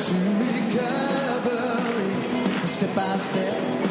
to recovery, step by step.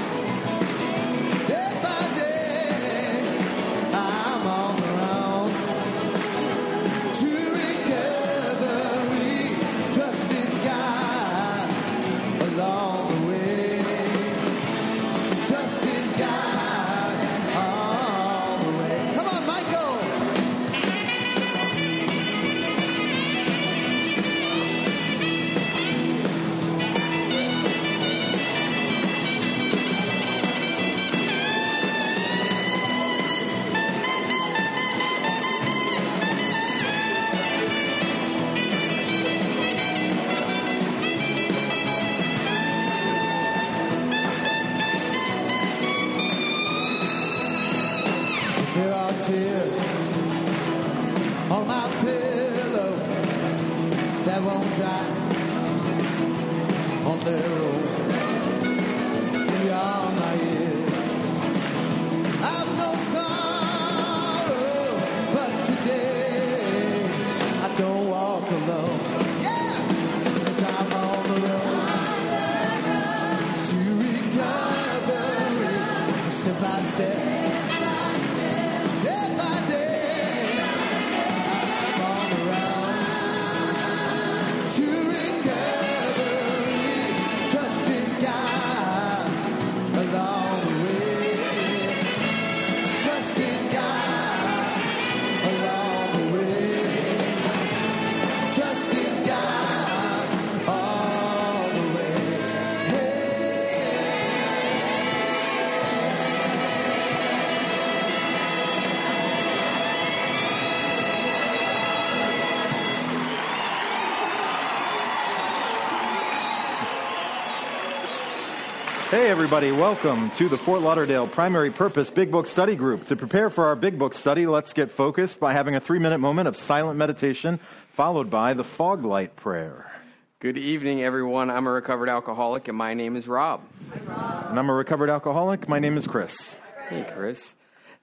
Everybody, welcome to the Fort Lauderdale Primary Purpose Big Book Study Group. To prepare for our Big Book study, let's get focused by having a three minute moment of silent meditation, followed by the fog light prayer. Good evening, everyone. I'm a recovered alcoholic, and my name is Rob. And I'm a recovered alcoholic. My name is Chris. Hey, Chris.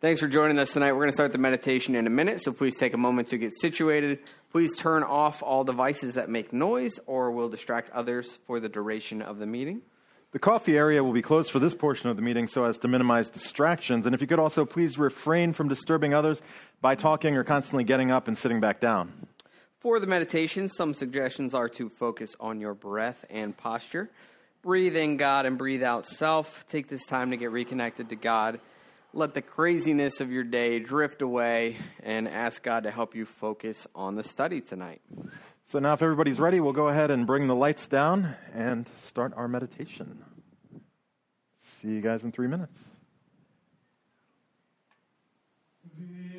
Thanks for joining us tonight. We're going to start the meditation in a minute, so please take a moment to get situated. Please turn off all devices that make noise or will distract others for the duration of the meeting. The coffee area will be closed for this portion of the meeting so as to minimize distractions. And if you could also please refrain from disturbing others by talking or constantly getting up and sitting back down. For the meditation, some suggestions are to focus on your breath and posture. Breathe in God and breathe out self. Take this time to get reconnected to God. Let the craziness of your day drift away and ask God to help you focus on the study tonight. So now, if everybody's ready, we'll go ahead and bring the lights down and start our meditation. See you guys in three minutes. Amen.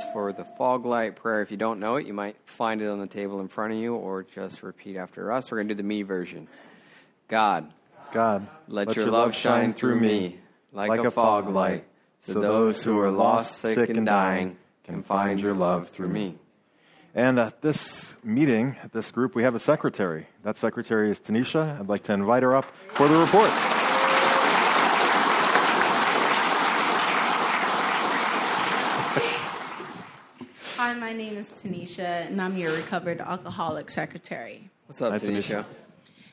Us for the fog light prayer. If you don't know it, you might find it on the table in front of you or just repeat after us. We're going to do the me version. God, God, let, your, love shine through me like, a fog light, so those who are lost, sick, and dying can find your love through me. And at this meeting, at this group, we have a secretary. That secretary is Tanisha. I'd like to invite her up for the report. Hi, my name is Tanisha, and I'm your recovered alcoholic secretary. What's up, Nice to meet Tanisha?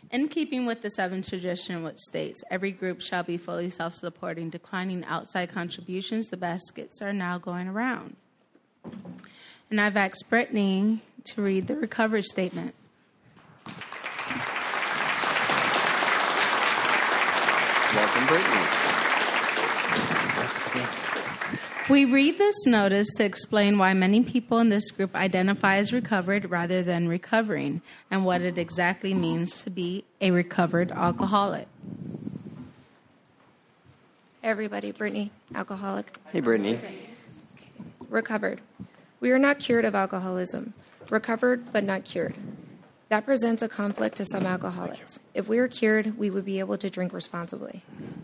In keeping with the seventh tradition, which states every group shall be fully self supporting, declining outside contributions, the baskets are now going around. And I've asked Brittany to read the recovery statement. Welcome, Brittany. We read this notice to explain why many people in this group identify as recovered rather than recovering and what it exactly means to be a recovered alcoholic. Everybody, Brittany, alcoholic, Hey, Brittany. recovered. We are not cured of alcoholism, recovered but not cured. That presents a conflict to some alcoholics. If we are cured, we would be able to drink responsibly.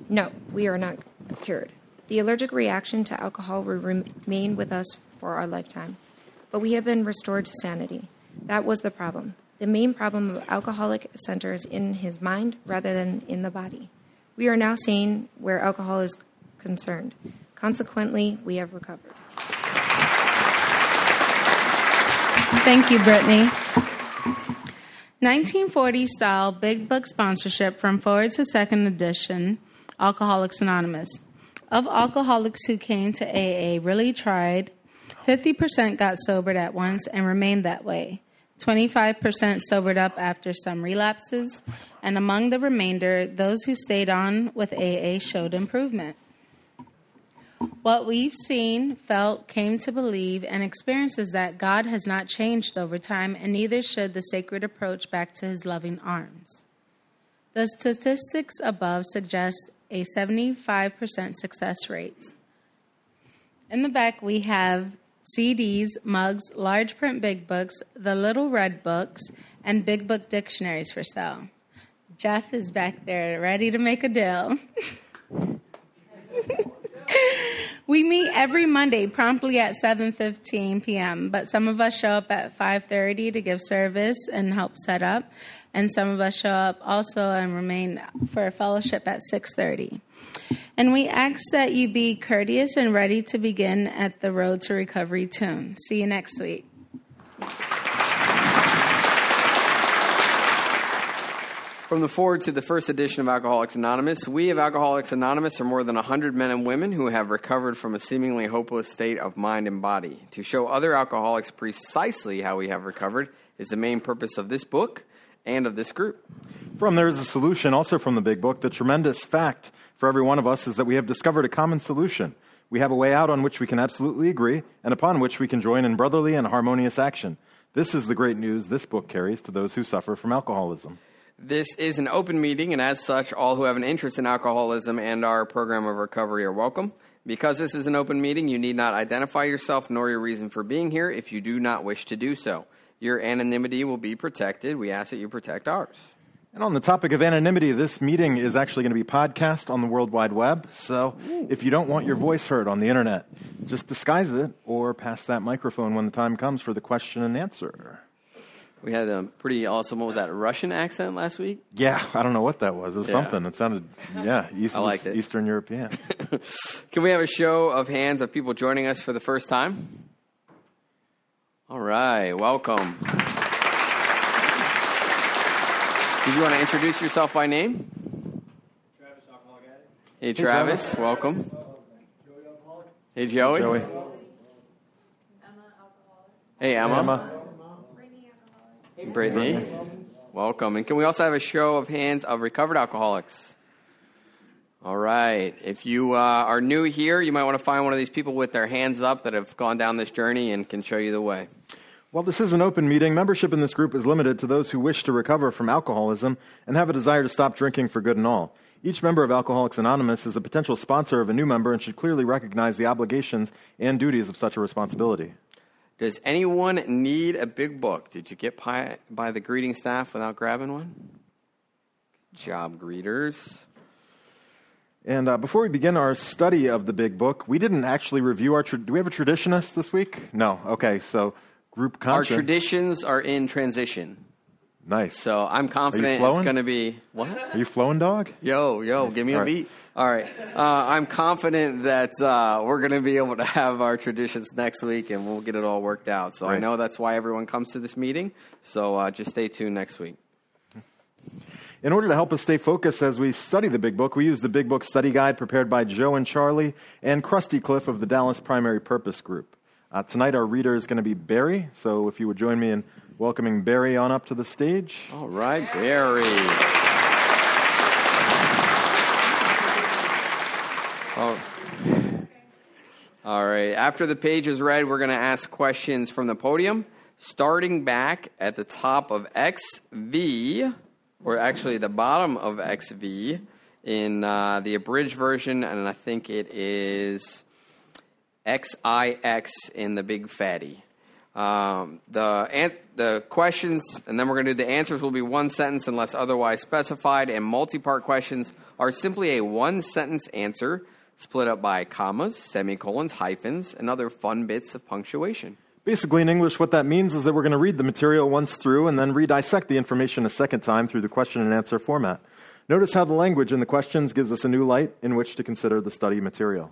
No, we are not cured. The allergic reaction to alcohol will remain with us for our lifetime. But we have been restored to sanity. That was the problem. The main problem of alcoholic centers in his mind rather than in the body. We are now sane where alcohol is concerned. Consequently, we have recovered. Thank you, Brittany. 1940 style big book sponsorship from forward to second edition Alcoholics Anonymous. Of alcoholics who came to AA really tried, 50% got sobered at once and remained that way. 25% sobered up after some relapses, and among the remainder, those who stayed on with AA showed improvement. What we've seen, felt, came to believe, and experienced is that God has not changed over time, and neither should the sacred approach back to his loving arms. The statistics above suggest a 75% success rate. In the back, we have CDs, mugs, large print big books, the little red books, and big book dictionaries for sale. Jeff is back there ready to make a deal. We meet every Monday promptly at 7:15 p.m., but some of us show up at 5:30 to give service and help set up, and some of us show up also and remain for a fellowship at 6:30. And we ask that you be courteous and ready to begin at the Road to Recovery tune. See you next week. From the forward to the first edition of Alcoholics Anonymous, we of Alcoholics Anonymous are more than 100 men and women who have recovered from a seemingly hopeless state of mind and body. To show other alcoholics precisely how we have recovered is the main purpose of this book and of this group. From There is a Solution, also from the Big Book, the tremendous fact for every one of us is that we have discovered a common solution. We have a way out on which we can absolutely agree and upon which we can join in brotherly and harmonious action. This is the great news this book carries to those who suffer from alcoholism. This is an open meeting, and as such, all who have an interest in alcoholism and our program of recovery are welcome. Because this is an open meeting, you need not identify yourself nor your reason for being here if you do not wish to do so. Your anonymity will be protected. We ask that you protect ours. And on the topic of anonymity, this meeting is actually going to be podcast on the World Wide Web. So if you don't want your voice heard on the internet, just disguise it or pass that microphone when the time comes for the question and answer. We had a pretty awesome, what was that, Russian accent last week? Yeah, I don't know what that was. It was Yeah. something. It sounded, yeah, East, I liked it. Eastern European. Can we have a show of hands of people joining us for the first time? All right, welcome. Did you want to introduce yourself by name? Travis Hey, Travis, welcome. Hey, Joey. Joey. Hey, Emma. Emma. Brittany. Welcome. And can we also have a show of hands of recovered alcoholics? All right. If you uh, are new here, you might want to find one of these people with their hands up that have gone down this journey and can show you the way. While this is an open meeting, membership in this group is limited to those who wish to recover from alcoholism and have a desire to stop drinking for good and all. Each member of Alcoholics Anonymous is a potential sponsor of a new member and should clearly recognize the obligations and duties of such a responsibility. Does anyone need a big book? Did you get by, by the greeting staff without grabbing one? Good job, greeters. And uh, before we begin our study of the big book, we didn't actually review our. Tra- do we have a traditionist this week? No. Okay, so group Our traditions are in transition. nice. So I'm confident it's going to be. What? are you flowing, dog? Yo, yo, give me All a right. beat. All right. Uh, I'm confident that uh, we're going to be able to have our traditions next week and we'll get it all worked out. So I know that's why everyone comes to this meeting. So uh, just stay tuned next week. In order to help us stay focused as we study the Big Book, we use the Big Book study guide prepared by Joe and Charlie and Krusty Cliff of the Dallas Primary Purpose Group. Uh, tonight, our reader is going to be Barry, so if you would join me in welcoming Barry on up to the stage. All right, Barry. Oh. All right. After the page is read, we're going to ask questions from the podium, starting back at the top of XV, or actually the bottom of XV in uh, the abridged version, and I think it is XIX in the big fatty. Um, the an- the questions, and then we're going to do the answers will be one sentence unless otherwise specified, and multi-part questions are simply a one sentence answer split up by commas, semicolons, hyphens, and other fun bits of punctuation. Basically, in English, what that means is that we're going to read the material once through and then redissect the information a second time through the question and answer format. Notice how the language in the questions gives us a new light in which to consider the study material.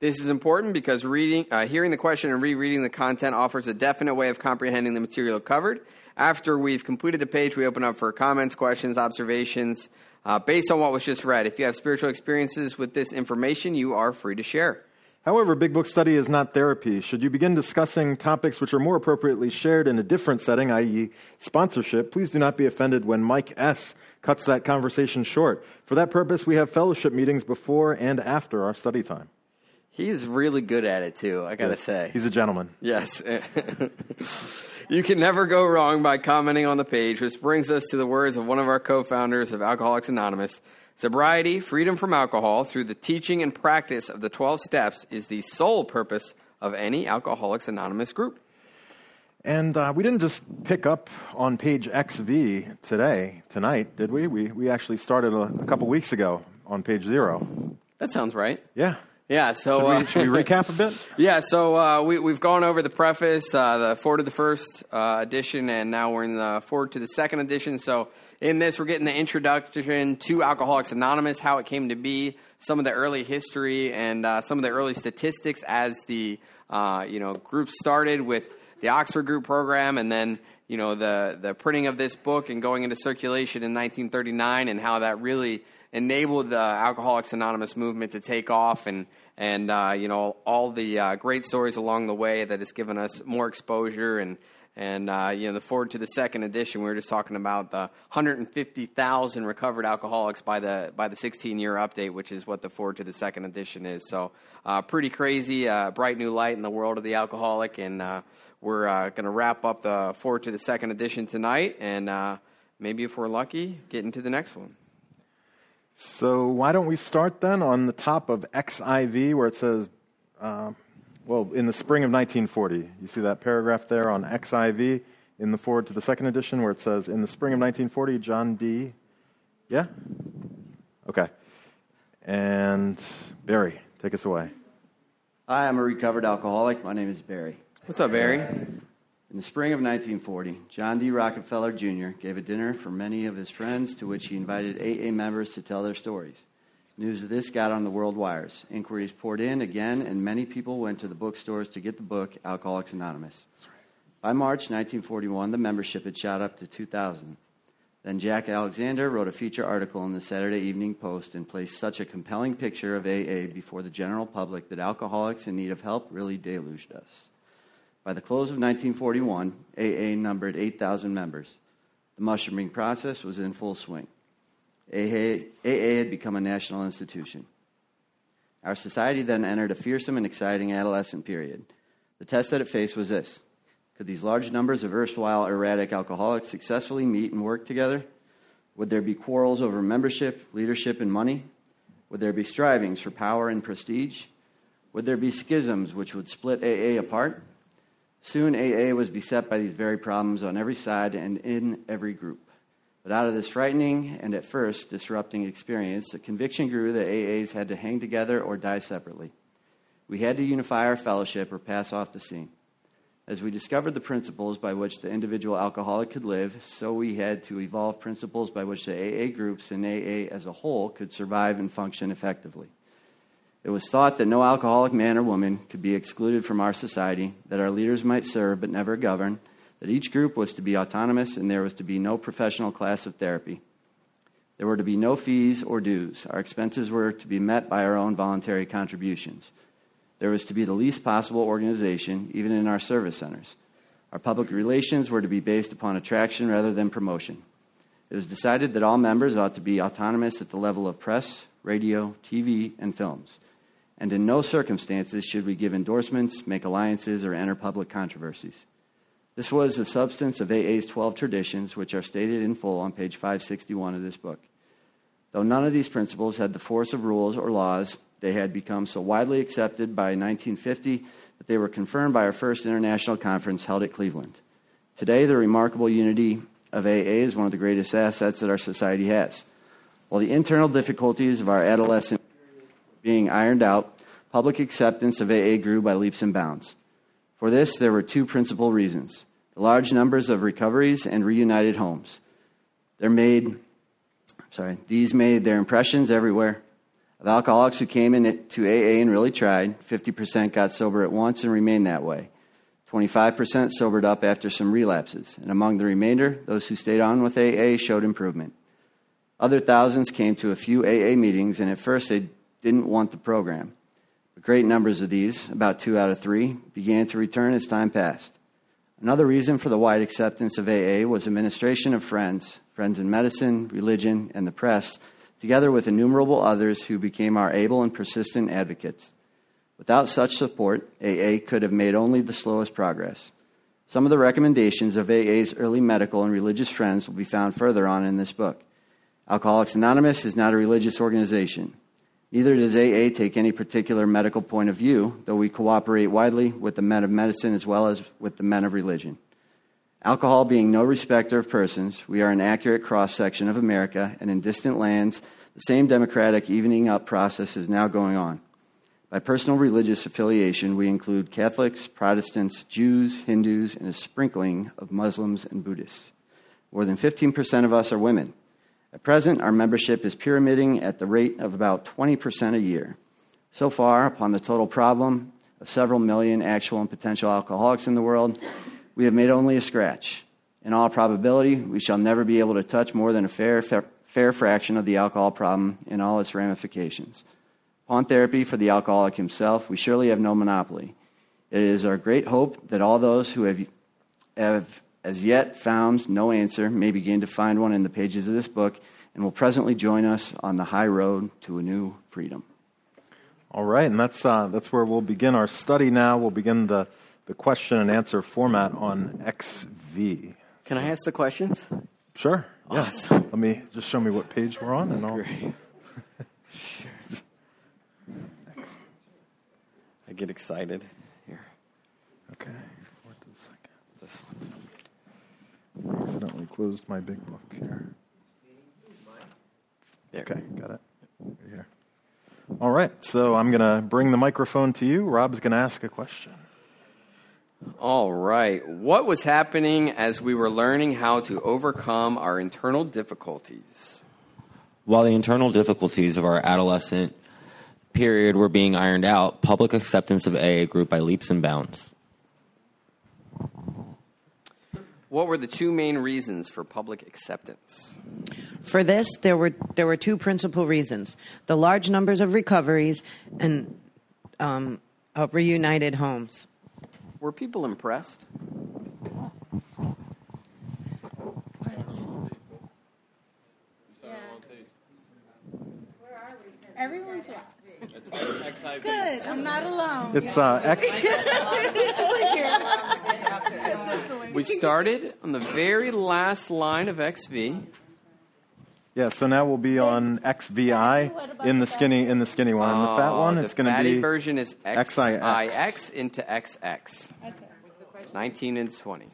This is important because reading, uh, hearing the question and rereading the content offers a definite way of comprehending the material covered. After we've completed the page, we open up for comments, questions, observations uh, based on what was just read. If you have spiritual experiences with this information, you are free to share. However, Big Book study is not therapy. Should you begin discussing topics which are more appropriately shared in a different setting, i.e., sponsorship, please do not be offended when Mike S. cuts that conversation short. For that purpose, we have fellowship meetings before and after our study time. He's really good at it too, I gotta say. He's a gentleman. Yes. you can never go wrong by commenting on the page, which brings us to the words of one of our co founders of Alcoholics Anonymous. Sobriety, freedom from alcohol, through the teaching and practice of the 12 steps, is the sole purpose of any Alcoholics Anonymous group. And uh, we didn't just pick up on page XV today, tonight, did we? We, we actually started a, a couple weeks ago on page zero. That sounds right. Yeah. Yeah, so. Should uh, we, should we recap a bit? Yeah, so uh, we, we've gone over the preface, uh, the forward to the first uh, edition, and now we're in the forward to the second edition. So in this, we're getting the introduction to Alcoholics Anonymous, how it came to be, some of the early history, and uh, some of the early statistics as the uh, you know group started with the Oxford Group program, and then you know the the printing of this book and going into circulation in 1939, and how that really enabled the Alcoholics Anonymous movement to take off, and and uh, you know all the uh, great stories along the way that has given us more exposure and. And uh, you know, the forward to the second edition, we were just talking about the 150,000 recovered alcoholics by the by the 16 year update, which is what the forward to the second edition is. So, uh, pretty crazy, uh, bright new light in the world of the alcoholic, and uh, we're going to wrap up the forward to the second edition tonight, and maybe if we're lucky, get into the next one. So why don't we start then on the top of XIV where it says, uh, well, in the spring of 1940. You see that paragraph there on XIV in the forward to the second edition where it says, in the spring of 1940, John D. Yeah? Okay. And Barry, take us away. Hi, I'm a recovered alcoholic. My name is Barry. What's up, Barry? In the spring of 1940, John D. Rockefeller Jr. gave a dinner for many of his friends to which he invited AA members to tell their stories. News of this got on the world wires. Inquiries poured in again, and many people went to the bookstores to get the book Alcoholics Anonymous. By March 1941, the membership had shot up to 2,000. Then Jack Alexander wrote a feature article in the Saturday Evening Post and placed such a compelling picture of AA before the general public that alcoholics in need of help really deluged us. By the close of 1941, AA numbered 8,000 members. The mushrooming process was in full swing. AA, AA had become a national institution. Our society then entered a fearsome and exciting adolescent period. The test that it faced was this Could these large numbers of erstwhile erratic alcoholics successfully meet and work together? Would there be quarrels over membership, leadership, and money? Would there be strivings for power and prestige? Would there be schisms which would split AA apart? Soon, AA was beset by these very problems on every side and in every group. But out of this frightening and at first disrupting experience, the conviction grew that AAs had to hang together or die separately. We had to unify our fellowship or pass off the scene. As we discovered the principles by which the individual alcoholic could live, so we had to evolve principles by which the AA groups and AA as a whole could survive and function effectively. It was thought that no alcoholic man or woman could be excluded from our society, that our leaders might serve but never govern, that each group was to be autonomous, and there was to be no professional class of therapy. There were to be no fees or dues. Our expenses were to be met by our own voluntary contributions. There was to be the least possible organization, even in our service centers. Our public relations were to be based upon attraction rather than promotion. It was decided that all members ought to be autonomous at the level of press, radio, TV, and films. And in no circumstances should we give endorsements, make alliances, or enter public controversies. This was the substance of AA's 12 traditions, which are stated in full on page 561 of this book. Though none of these principles had the force of rules or laws, they had become so widely accepted by 1950 that they were confirmed by our first international conference held at Cleveland. Today, the remarkable unity of AA is one of the greatest assets that our society has. While the internal difficulties of our adolescent being ironed out, public acceptance of AA grew by leaps and bounds. For this, there were two principal reasons the large numbers of recoveries and reunited homes. They're made, sorry, these made their impressions everywhere. Of alcoholics who came in to AA and really tried, 50% got sober at once and remained that way. 25% sobered up after some relapses. And among the remainder, those who stayed on with AA showed improvement. Other thousands came to a few AA meetings, and at first they didn't want the program. But great numbers of these, about two out of three, began to return as time passed. Another reason for the wide acceptance of AA was administration of friends, friends in medicine, religion, and the press, together with innumerable others who became our able and persistent advocates. Without such support, AA could have made only the slowest progress. Some of the recommendations of AA's early medical and religious friends will be found further on in this book. Alcoholics Anonymous is not a religious organization. Neither does AA take any particular medical point of view, though we cooperate widely with the men of medicine as well as with the men of religion. Alcohol being no respecter of persons, we are an accurate cross section of America, and in distant lands, the same democratic evening up process is now going on. By personal religious affiliation, we include Catholics, Protestants, Jews, Hindus, and a sprinkling of Muslims and Buddhists. More than 15% of us are women. At present, our membership is pyramiding at the rate of about 20% a year. So far, upon the total problem of several million actual and potential alcoholics in the world, we have made only a scratch. In all probability, we shall never be able to touch more than a fair, fair, fair fraction of the alcohol problem in all its ramifications. Upon therapy for the alcoholic himself, we surely have no monopoly. It is our great hope that all those who have, have as yet found no answer may begin to find one in the pages of this book and will presently join us on the high road to a new freedom. All right, and that's, uh, that's where we'll begin our study now. We'll begin the, the question and answer format on XV. Can I ask the questions? Sure. Yeah. Awesome. Let me just show me what page we're on, and I'll. Great. sure. I get excited. Here, Okay. What the second? this one. Accidentally closed my big book here. There. Okay, got it. Right here. All right, so I'm going to bring the microphone to you. Rob's going to ask a question. All right. What was happening as we were learning how to overcome our internal difficulties? While the internal difficulties of our adolescent period were being ironed out, public acceptance of AA grew by leaps and bounds. What were the two main reasons for public acceptance? For this, there were there were two principal reasons: the large numbers of recoveries and um, of reunited homes. Were people impressed? Good. I'm not alone. It's uh, X. We started on the very last line of XV. Yeah, so now we'll be on XVI in the skinny in the skinny one. And the fat one, the it's going to fatty be version is XIX. XIX into XX. Okay. 19 and 20.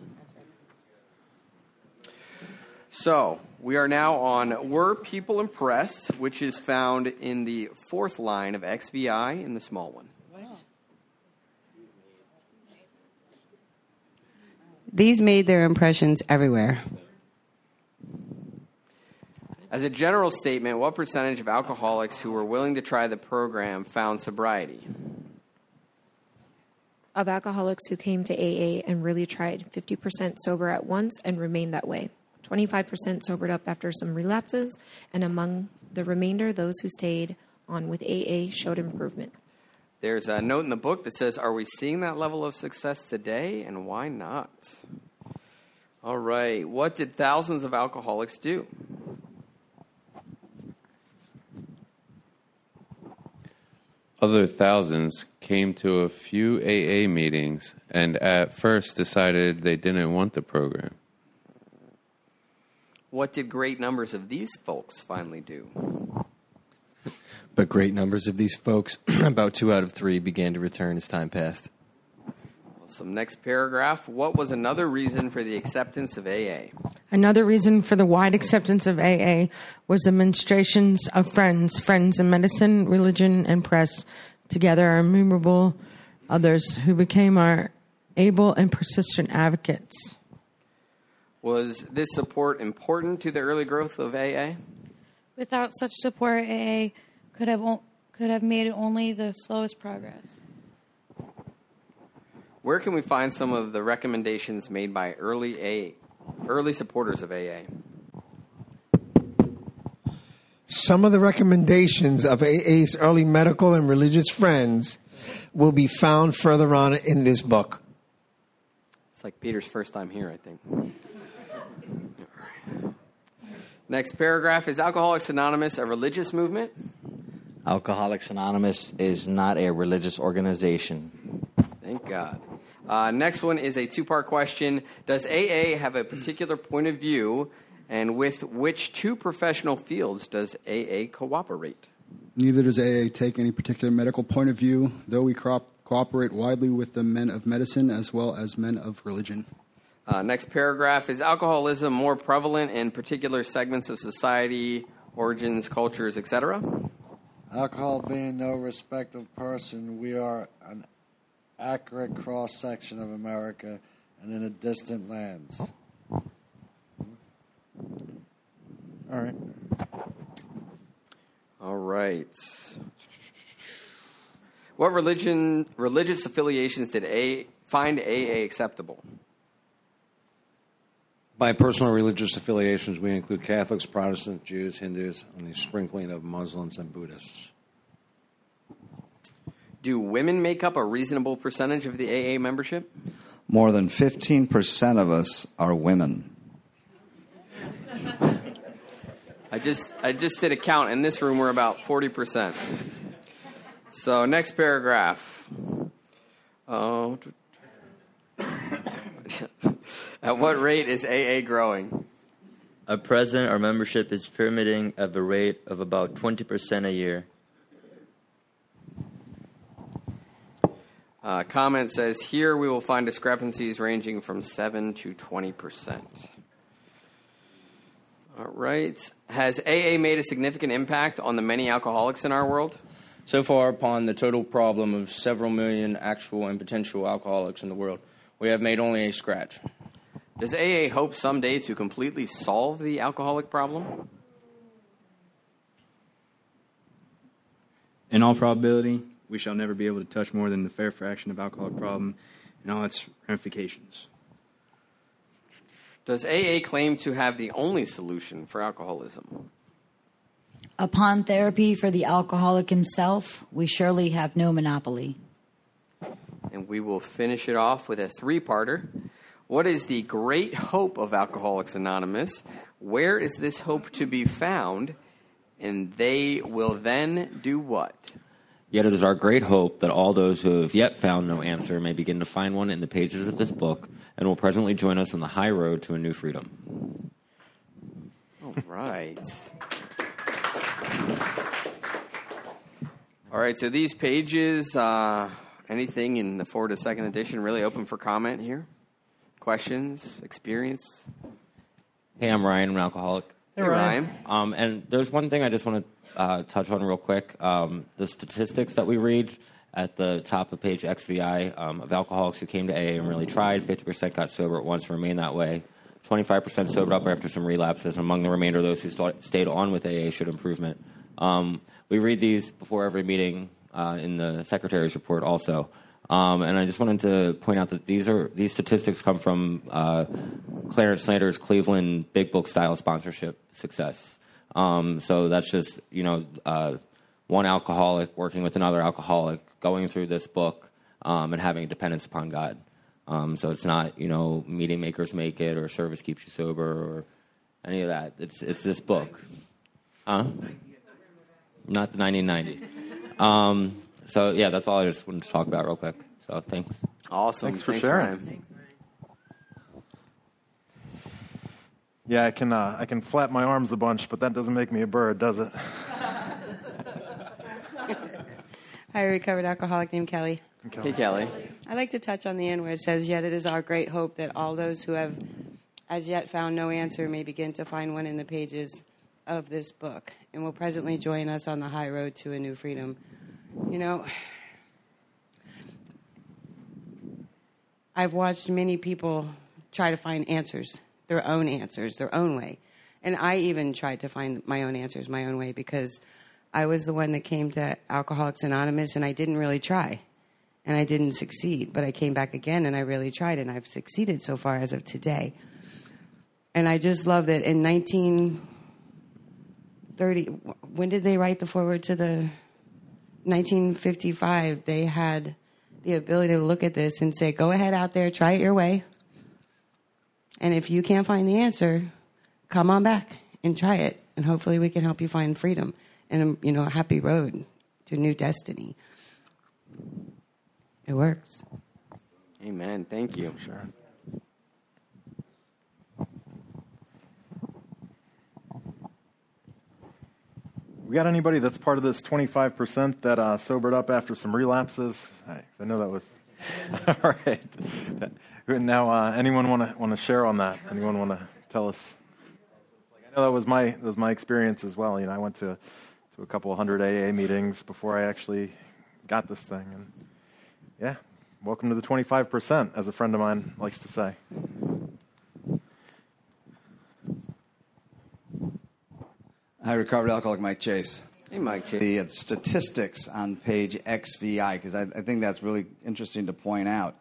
So, we are now on Were People Impressed, which is found in the fourth line of XVI in the small one. These made their impressions everywhere. As a general statement, what percentage of alcoholics who were willing to try the program found sobriety? Of alcoholics who came to AA and really tried, 50% sober at once and remained that way. 25% sobered up after some relapses, and among the remainder, those who stayed on with AA showed improvement. There's a note in the book that says, Are we seeing that level of success today, and why not? All right, what did thousands of alcoholics do? Other thousands came to a few AA meetings and at first decided they didn't want the program. What did great numbers of these folks finally do? But great numbers of these folks, about two out of three, began to return as time passed. Some next paragraph. What was another reason for the acceptance of AA? Another reason for the wide acceptance of AA was the ministrations of friends, friends in medicine, religion, and press, together are innumerable others who became our able and persistent advocates. Was this support important to the early growth of AA? Without such support, AA could have o- could have made only the slowest progress. Where can we find some of the recommendations made by early AA, early supporters of AA? Some of the recommendations of AA's early medical and religious friends will be found further on in this book. It's like Peter's first time here, I think. Next paragraph is Alcoholics Anonymous a religious movement? Alcoholics Anonymous is not a religious organization. Thank God. Uh, next one is a two part question Does AA have a particular point of view, and with which two professional fields does AA cooperate? Neither does AA take any particular medical point of view, though we co- cooperate widely with the men of medicine as well as men of religion. Uh, next paragraph is alcoholism more prevalent in particular segments of society, origins, cultures, etc.? Alcohol being no respect of person, we are an accurate cross section of America and in a distant lands. All right. All right. What religion, religious affiliations did A find AA acceptable? By personal religious affiliations, we include Catholics, Protestants, Jews, Hindus, and a sprinkling of Muslims and Buddhists. Do women make up a reasonable percentage of the AA membership? More than 15% of us are women. I just I just did a count. In this room, we're about forty percent. So next paragraph. Oh. At what rate is AA growing? At present, our membership is pyramiding at the rate of about 20% a year. Uh, comment says here we will find discrepancies ranging from 7 to 20%. All right. Has AA made a significant impact on the many alcoholics in our world? So far, upon the total problem of several million actual and potential alcoholics in the world, we have made only a scratch. Does AA hope someday to completely solve the alcoholic problem? In all probability, we shall never be able to touch more than the fair fraction of alcoholic problem and all its ramifications. Does AA claim to have the only solution for alcoholism? Upon therapy for the alcoholic himself, we surely have no monopoly. And we will finish it off with a three parter. What is the great hope of Alcoholics Anonymous? Where is this hope to be found? and they will then do what? Yet it is our great hope that all those who have yet found no answer may begin to find one in the pages of this book and will presently join us on the high road to a new freedom. All right. All right, so these pages, uh, anything in the forward to second edition, really open for comment here? Questions, experience? Hey, I'm Ryan. I'm an alcoholic. Hey, Ryan. Um, and there's one thing I just want to uh, touch on real quick. Um, the statistics that we read at the top of page XVI um, of alcoholics who came to AA and really tried, 50% got sober at once and remained that way. 25% sobered up after some relapses. Among the remainder of those who st- stayed on with AA showed improvement. Um, we read these before every meeting uh, in the secretary's report also. Um, and I just wanted to point out that these are these statistics come from uh, Clarence Snyder's Cleveland Big Book style sponsorship success. Um, so that's just you know uh, one alcoholic working with another alcoholic, going through this book um, and having dependence upon God. Um, so it's not you know meeting makers make it or service keeps you sober or any of that. It's it's this book, huh? Not the 1990. So yeah, that's all I just wanted to talk about real quick. So thanks. Awesome. Thanks for sharing. Yeah, I can uh, I can flap my arms a bunch, but that doesn't make me a bird, does it? Hi, recovered alcoholic named Kelly. Hey, Kelly. I'd like to touch on the end where it says, Yet it is our great hope that all those who have as yet found no answer may begin to find one in the pages of this book and will presently join us on the high road to a new freedom. You know, I've watched many people try to find answers, their own answers, their own way. And I even tried to find my own answers my own way because I was the one that came to Alcoholics Anonymous and I didn't really try. And I didn't succeed. But I came back again and I really tried and I've succeeded so far as of today. And I just love that in 1930, when did they write the forward to the 1955? They had the ability to look at this and say, go ahead out there, try it your way. And if you can't find the answer, come on back and try it. And hopefully we can help you find freedom and, um, you know, a happy road to new destiny. It works. Amen. Thank you. Sure. We got anybody that's part of this 25% that uh, sobered up after some relapses? Thanks. I know that was. All right. Now, uh, anyone want to want to share on that? Anyone want to tell us? I know that was my that was my experience as well. You know, I went to to a couple hundred AA meetings before I actually got this thing, and yeah, welcome to the 25%, as a friend of mine likes to say. Hi, recovered alcoholic Mike Chase. Hey, Mike Chase. The uh, statistics on page XVI, because I, I, think that's really interesting to point out.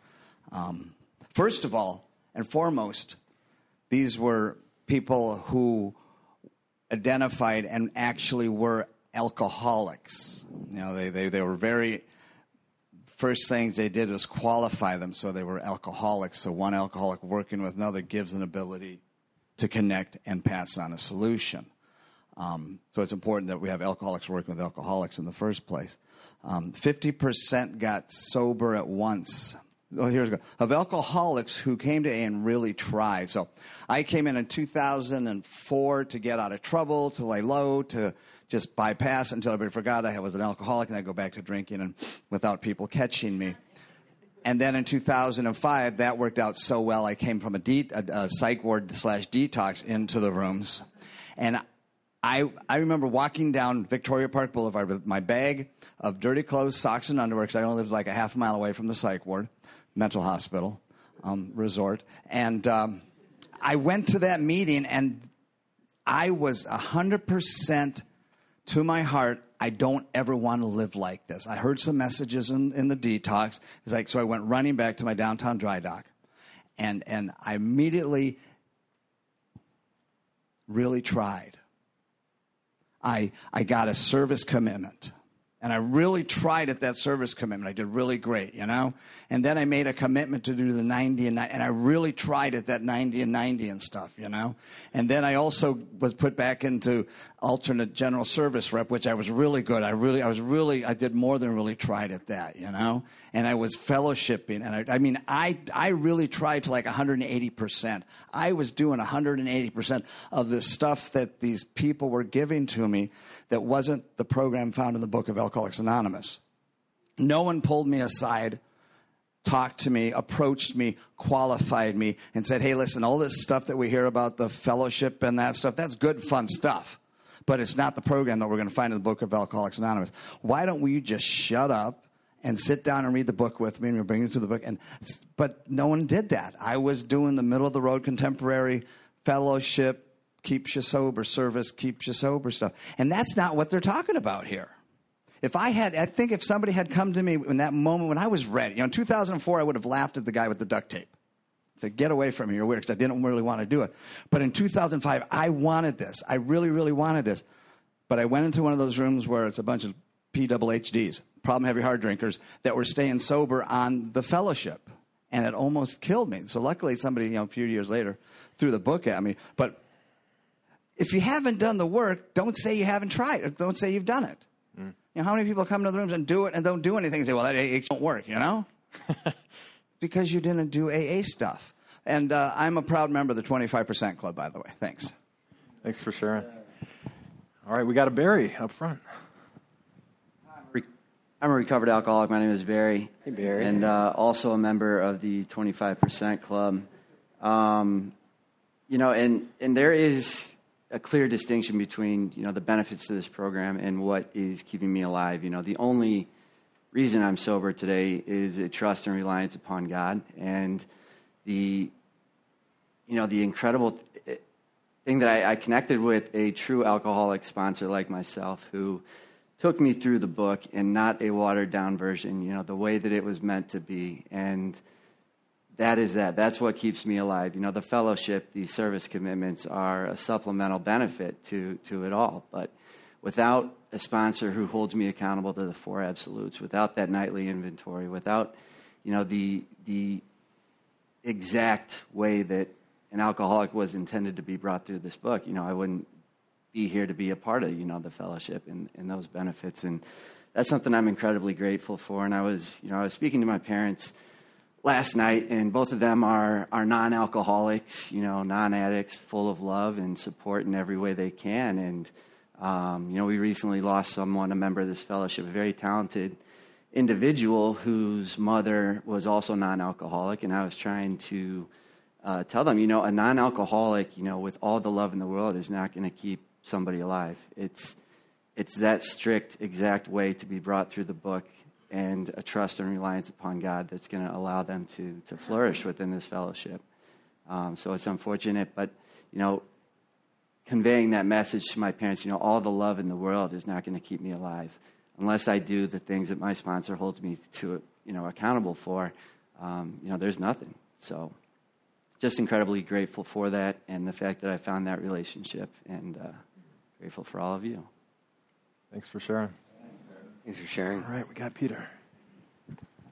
Um, first of all, and foremost, these were people who identified and actually were alcoholics. You know, they, they, they were very, first things they did was qualify them so they were alcoholics. So one alcoholic working with another gives an ability to connect and pass on a solution. Um, so it's important that we have alcoholics working with alcoholics in the first place. Um, 50% got sober at once. Oh, here's go. Of alcoholics who came to A and really tried. So I came in in 2004 to get out of trouble, to lay low, to just bypass until everybody forgot I was an alcoholic and I go back to drinking and without people catching me. And then in 2005, that worked out so well. I came from a, de- a, a psych ward slash detox into the rooms. And I, I remember walking down Victoria Park Boulevard with my bag of dirty clothes, socks, and underwear because I only lived like a half mile away from the psych ward, mental hospital, um, resort. And um, I went to that meeting and I was 100% to my heart. I don't ever want to live like this. I heard some messages in, in the detox. It's like, so I went running back to my downtown dry dock. And, and I immediately really tried. I, I got a service commitment And I really tried at that service commitment. I did really great, you know? And then I made a commitment to do the 90 and 90, and I really tried at that 90 and 90 and stuff, you know? And then I also was put back into alternate general service rep, which I was really good. I really, I was really, I did more than really tried at that, you know? And I was fellowshipping. And I, I mean, I, I really tried to like 180%. I was doing 180% of the stuff that these people were giving to me that wasn't the program found in the book of Alcoholics Anonymous. No one pulled me aside, talked to me, approached me, qualified me, and said, hey, listen, all this stuff that we hear about the fellowship and that stuff, that's good, fun stuff. But it's not the program that we're going to find in the book of Alcoholics Anonymous. Why don't we just shut up and sit down and read the book with me and we'll bring you through the book? And, but no one did that. I was doing the middle of the road contemporary fellowship, keeps you sober service, keeps you sober stuff. And that's not what they're talking about here. If I had, I think if somebody had come to me in that moment when I was ready, you know, in 2004, I would have laughed at the guy with the duct tape. Said, get away from me, you're weird, because I didn't really want to do it. But in 2005, I wanted this. I really, really wanted this. But I went into one of those rooms where it's a bunch of PWHDs, problem heavy hard drinkers, that were staying sober on the fellowship. And it almost killed me. So luckily, somebody, you know, a few years later threw the book at me. But if you haven't done the work, don't say you haven't tried. It. Don't say you've done it. Mm. You know, how many people come to the rooms and do it and don't do anything and say, well, that AA don't work, you know? because you didn't do AA stuff. And uh, I'm a proud member of the 25% Club, by the way. Thanks. Thanks for sharing. All right, we got a Barry up front. I'm a recovered alcoholic. My name is Barry. Hey, Barry. And uh, also a member of the 25% Club. Um, you know, and, and there is a clear distinction between, you know, the benefits to this program and what is keeping me alive. You know, the only reason I'm sober today is a trust and reliance upon God and the, you know, the incredible eh, thing that I, I connected with a true alcoholic sponsor like myself who – took me through the book and not a watered down version, you know, the way that it was meant to be. And that is that. That's what keeps me alive. You know, the fellowship, these service commitments are a supplemental benefit to, to it all. But without a sponsor who holds me accountable to the four absolutes, without that nightly inventory, without, you know, the, the exact way that an alcoholic was intended to be brought through this book, you know, I wouldn't be here to be a part of you know the fellowship and, and those benefits and that's something I'm incredibly grateful for and I was you know I was speaking to my parents last night and both of them are are non-alcoholics you know non-addicts full of love and support in every way they can. And um, you know we recently lost someone a member of this fellowship a very talented individual whose mother was also non-alcoholic. And I was trying to uh, tell them, you know, a non alcoholic, you know, with all the love in the world is not going to keep somebody alive. It's, it's that strict, exact way to be brought through the book and a trust and reliance upon God that's going to allow them to, to flourish within this fellowship. Um, so it's unfortunate, but, you know, conveying that message to my parents, you know, all the love in the world is not going to keep me alive unless I do the things that my sponsor holds me to, you know, accountable for. Um, you know, there's nothing. So just incredibly grateful for that and the fact that I found that relationship and uh, Grateful for all of you. Thanks for sharing. Thanks for sharing. All right, we got Peter.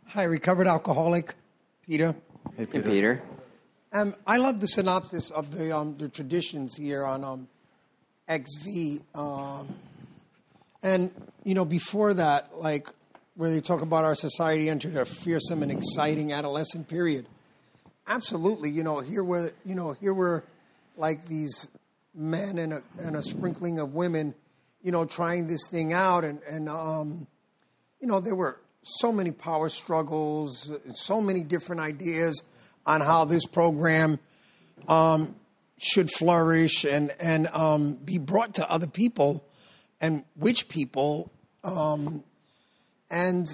Hi, recovered alcoholic, Peter. Hey, Peter. Hey, Peter. Um, I love the synopsis of the um, the traditions here on um, XV, um, and you know before that, like where they talk about our society entered a fearsome and exciting adolescent period. Absolutely, you know here were you know here were like these men and a, and a sprinkling of women, you know, trying this thing out. And, and um, you know, there were so many power struggles, so many different ideas on how this program um, should flourish and, and um, be brought to other people and which people. Um, and,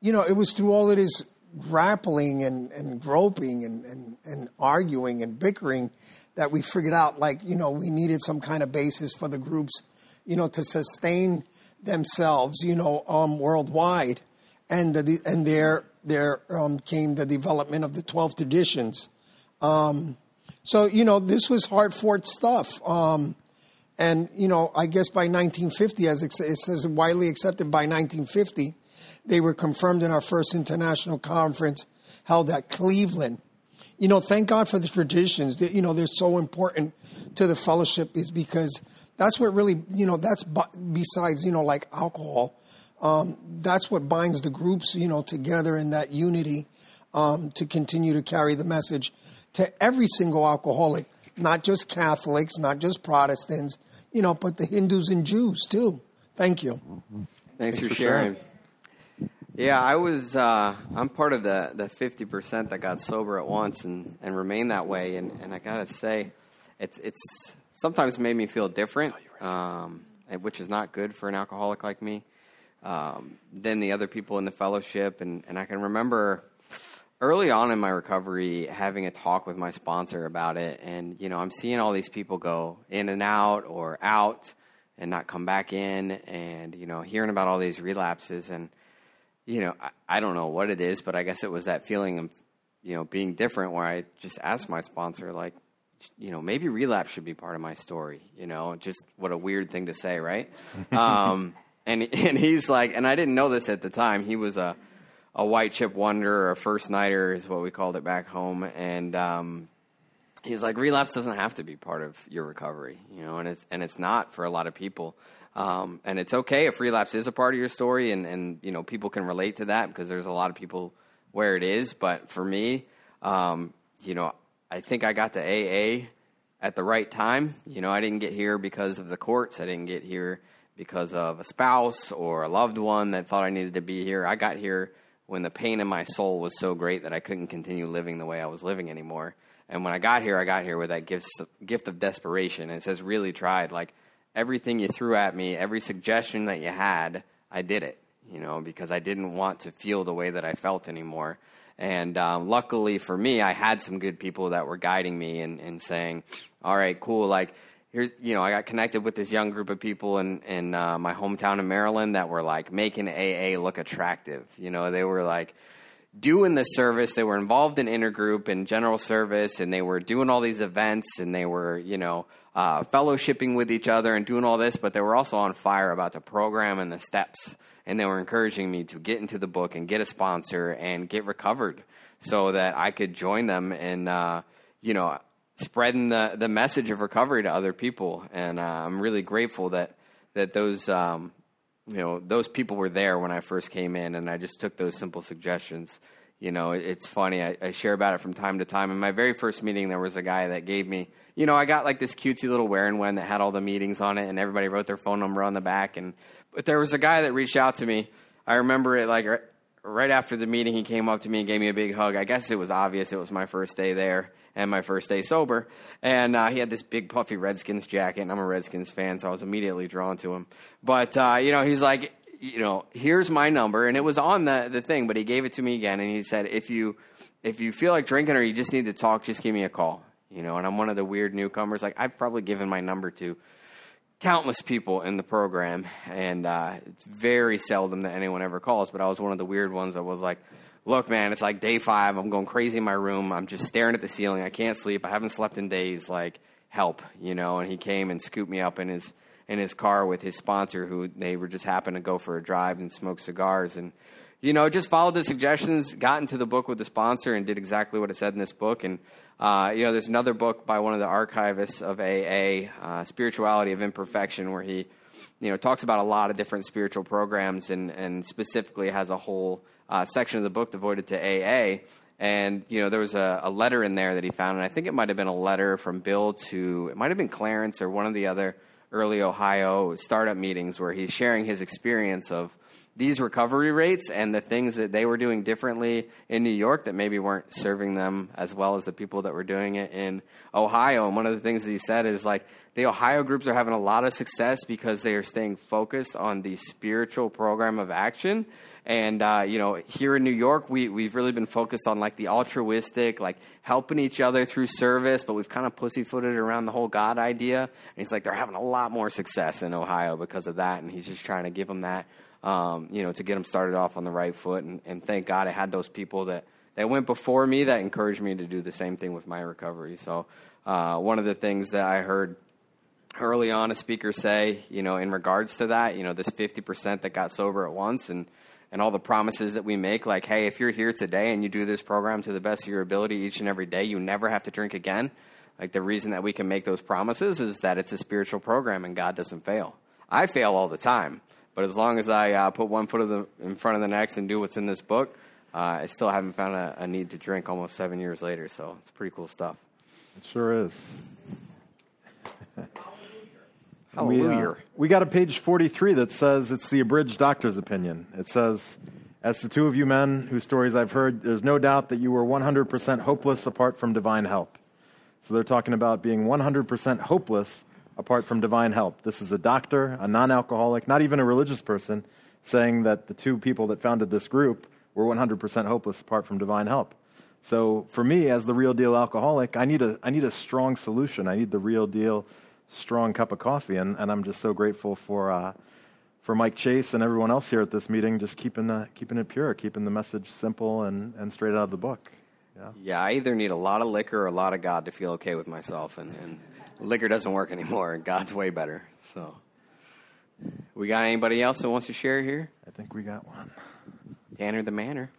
you know, it was through all of this grappling and, and groping and, and, and arguing and bickering that we figured out like you know we needed some kind of basis for the groups you know to sustain themselves you know um, worldwide and the, and there there um, came the development of the 12 traditions um, so you know this was hard fought stuff um, And, you know, I guess by 1950, as it says widely accepted by 1950, they were confirmed in our first international conference held at Cleveland. You know, thank God for the traditions. You know, they're so important to the fellowship is because that's what really, you know, that's besides, you know, like alcohol. Um, that's what binds the groups, you know, together in that unity um, to continue to carry the message to every single alcoholic, not just Catholics, not just Protestants, you know, but the Hindus and Jews too. Thank you. Thanks, Thanks for, for sharing. sharing. Yeah, I was. Uh, I'm part of the the fifty percent that got sober at once and and remained that way. And and I gotta say, it's it's sometimes made me feel different, um, which is not good for an alcoholic like me. Um, than the other people in the fellowship, and and I can remember early on in my recovery having a talk with my sponsor about it and you know i'm seeing all these people go in and out or out and not come back in and you know hearing about all these relapses and you know I, I don't know what it is but i guess it was that feeling of you know being different where i just asked my sponsor like you know maybe relapse should be part of my story you know just what a weird thing to say right um and and he's like and i didn't know this at the time he was a a white chip wonder or a first nighter is what we called it back home, and um, he's like relapse doesn't have to be part of your recovery, you know, and it's and it's not for a lot of people. Um, and it's okay if relapse is a part of your story, and and you know people can relate to that because there's a lot of people where it is. But for me, um, you know, I think I got to AA at the right time. You know, I didn't get here because of the courts. I didn't get here because of a spouse or a loved one that thought I needed to be here. I got here when the pain in my soul was so great that I couldn't continue living the way I was living anymore. And when I got here, I got here with that gift gift of desperation. And it says really tried. Like everything you threw at me, every suggestion that you had, I did it. You know, because I didn't want to feel the way that I felt anymore. And um, luckily for me, I had some good people that were guiding me and, and saying, "All right, cool. Like here's you know I got connected with this young group of people in in uh, my hometown in Maryland that were like making AA look attractive. You know, they were like doing the service. They were involved in intergroup and general service, and they were doing all these events, and they were you know uh, fellowshipping with each other and doing all this. But they were also on fire about the program and the steps, and they were encouraging me to get into the book and get a sponsor and get recovered so that I could join them and. Uh, you know, spreading the, the message of recovery to other people. And uh, I'm really grateful that that those um, you know those people were there when I first came in, and I just took those simple suggestions. You know, it, it's funny. I, I share about it from time to time. In my very first meeting, there was a guy that gave me. You know, I got like this cutesy little where and when that had all the meetings on it, and everybody wrote their phone number on the back. And but there was a guy that reached out to me. I remember it like right after the meeting, he came up to me and gave me a big hug. I guess it was obvious it was my first day there and my first day sober. And uh, he had this big puffy Redskins jacket, and I'm a Redskins fan, so I was immediately drawn to him. But uh, you know, he's like, you know, here's my number, and it was on the the thing, but he gave it to me again, and he said, if you if you feel like drinking or you just need to talk, just give me a call. You know, and I'm one of the weird newcomers. Like I've probably given my number to countless people in the program, and uh, it's very seldom that anyone ever calls. But I was one of the weird ones that was like, look, man, it's like day five. I'm going crazy in my room. I'm just staring at the ceiling. I can't sleep. I haven't slept in days. Like, help, you know. And he came and scooped me up in his in his car with his sponsor, who they were just happened to go for a drive and smoke cigars, and you know, just followed the suggestions, got into the book with the sponsor, and did exactly what it said in this book. And uh, you know, there's another book by one of the archivists of AA, uh, Spirituality of Imperfection, where he you know talks about a lot of different spiritual programs, and and specifically has a whole uh, section of the book devoted to AA. And you know, there was a, a, letter in there that he found, and I think it might have been a letter from Bill to it might have been Clarence or one of the other early Ohio startup meetings where he's sharing his experience of these recovery rates and the things that they were doing differently in New York that maybe weren't serving them as well as the people that were doing it in Ohio. And one of the things that he said is like the Ohio groups are having a lot of success because they are staying focused on the spiritual program of action and uh, you know, here in New York, we we've really been focused on like the altruistic, like helping each other through service, but we've kind of pussyfooted around the whole God idea. And he's like, they're having a lot more success in Ohio because of that, and he's just trying to give them that, um, you know, to get them started off on the right foot. And, and thank God I had those people that that went before me that encouraged me to do the same thing with my recovery. So uh, one of the things that I heard early on a speaker say, you know, in regards to that, you know, this 50% that got sober at once and, and all the promises that we make, like, hey, if you're here today and you do this program to the best of your ability each and every day, you never have to drink again. Like, the reason that we can make those promises is that it's a spiritual program and God doesn't fail. I fail all the time, but as long as I uh, put one foot the, in front of the next and do what's in this book, uh, I still haven't found a, a need to drink almost seven years later. So it's pretty cool stuff. It sure is. Hallelujah. We, uh, we got a page 43 that says it's the abridged doctor's opinion. It says, As the two of you men whose stories I've heard, there's no doubt that you were 100% hopeless apart from divine help. So they're talking about being 100% hopeless apart from divine help. This is a doctor, a non alcoholic, not even a religious person, saying that the two people that founded this group were 100% hopeless apart from divine help. So for me, as the real deal alcoholic, I need a, I need a strong solution. I need the real deal strong cup of coffee. And, and I'm just so grateful for, uh, for Mike Chase and everyone else here at this meeting, just keeping, uh, keeping it pure, keeping the message simple and, and straight out of the book. Yeah. Yeah, I either need a lot of liquor or a lot of God to feel okay with myself. And, and liquor doesn't work anymore, and God's way better. So, we got anybody else that wants to share here? I think we got one. Tanner the Manor.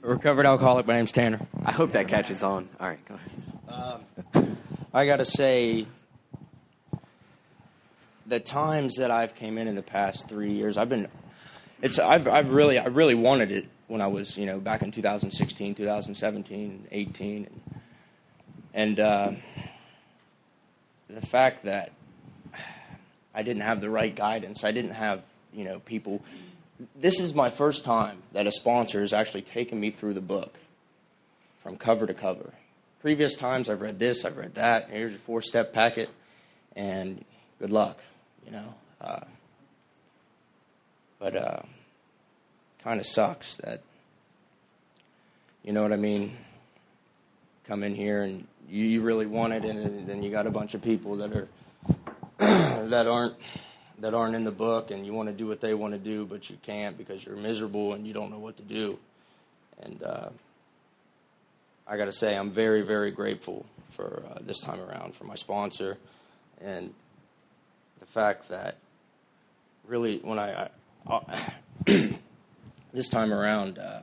Recovered alcoholic. My name's Tanner. I hope that catches on. All right, go ahead. Um, I got to say, the times that I've came in in the past three years, I've been, it's I've I've really I really wanted it when I was you know back in 2016, 2017, 18, and, and uh, the fact that I didn't have the right guidance, I didn't have you know people. This is my first time that a sponsor has actually taken me through the book from cover to cover. Previous times I've read this, I've read that. Here's your four step packet, and good luck, you know. Uh, but uh, kind of sucks that, you know what I mean? Come in here and you, you really want it, and then you got a bunch of people that are that aren't that aren't in the book, and you want to do what they want to do, but you can't because you're miserable and you don't know what to do. And uh, I got to say, I'm very, very grateful for uh, this time around for my sponsor, and the fact that really when I, I this time around. Uh,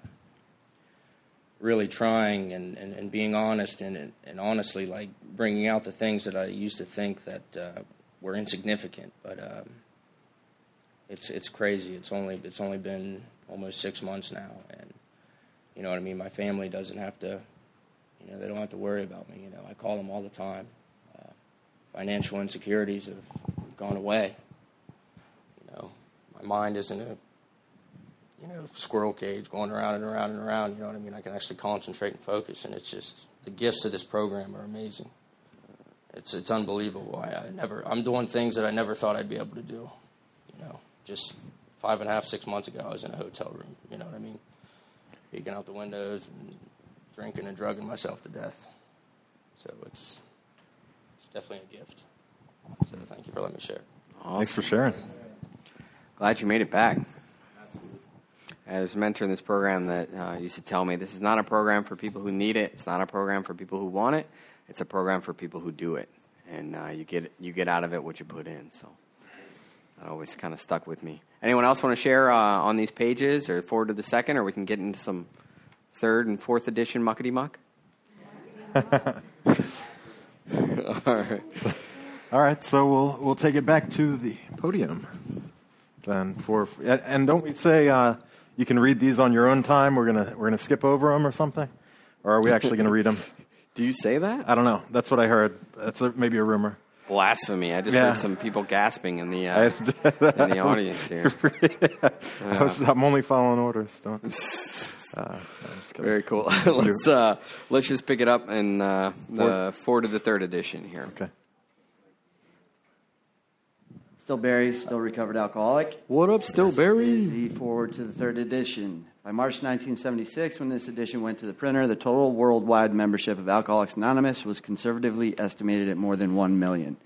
really trying and, and, and being honest and, and honestly like bringing out the things that I used to think that uh, were insignificant. But um, it's it's crazy. It's only it's only been almost six months now, and you know what I mean. My family doesn't have to, you know, they don't have to worry about me. You know, I call them all the time. Uh, financial insecurities have gone away. You know, my mind isn't a you know, squirrel cage going around and around and around. You know what I mean? I can actually concentrate and focus, and it's just the gifts of this program are amazing. It's it's unbelievable. I, I never I'm doing things that I never thought I'd be able to do. You know, just five and a half six months ago, I was in a hotel room. You know what I mean? Peeking out the windows and drinking and drugging myself to death. So it's it's definitely a gift. So thank you for letting me share. Awesome. Thanks for sharing. Glad you made it back. As a mentor in this program that uh, used to tell me this is not a program for people who need it. It's not a program for people who want it. It's a program for people who do it, and uh, you get you get out of it what you put in. So that always kind of stuck with me. Anyone else want to share uh, on these pages, or forward to the second, or we can get into some third and fourth edition muckety muck? All right. All right. So we'll we'll take it back to the podium then for and don't we say uh, you can read these on your own time. We're gonna we're gonna skip over them or something, or are we actually gonna read them? Do you say that? I don't know. That's what I heard. That's a, maybe a rumor. Blasphemy! I just Yeah. heard some people gasping in the uh, in the audience here. I was, I'm only following orders. Don't. Uh, I'm just kidding. Very cool. let's uh, let's just pick it up in uh, the four to the third edition here. Okay. Still Barry, still recovered alcoholic. What up, Still Barry? Is the foreword to the third edition. By March 1976, when this edition went to the printer, the total worldwide membership of Alcoholics Anonymous was conservatively estimated at more than 1 million,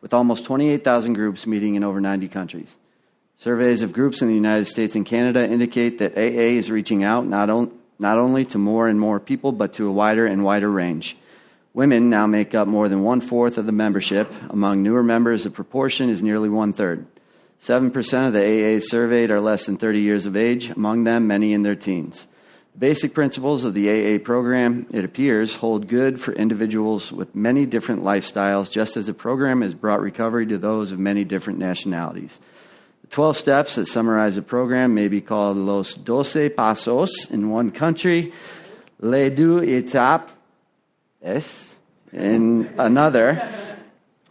with almost 28,000 groups meeting in over 90 countries. Surveys of groups in the United States and Canada indicate that AA is reaching out not, on, not only to more and more people, but to a wider and wider range. Women now make up more than one fourth of the membership. Among newer members, the proportion is nearly one third. 7% of the AAs surveyed are less than 30 years of age, among them, many in their teens. The basic principles of the AA program, it appears, hold good for individuals with many different lifestyles, just as the program has brought recovery to those of many different nationalities. The 12 steps that summarize the program may be called Los Doce Pasos in one country, Les Douze Etapes in another,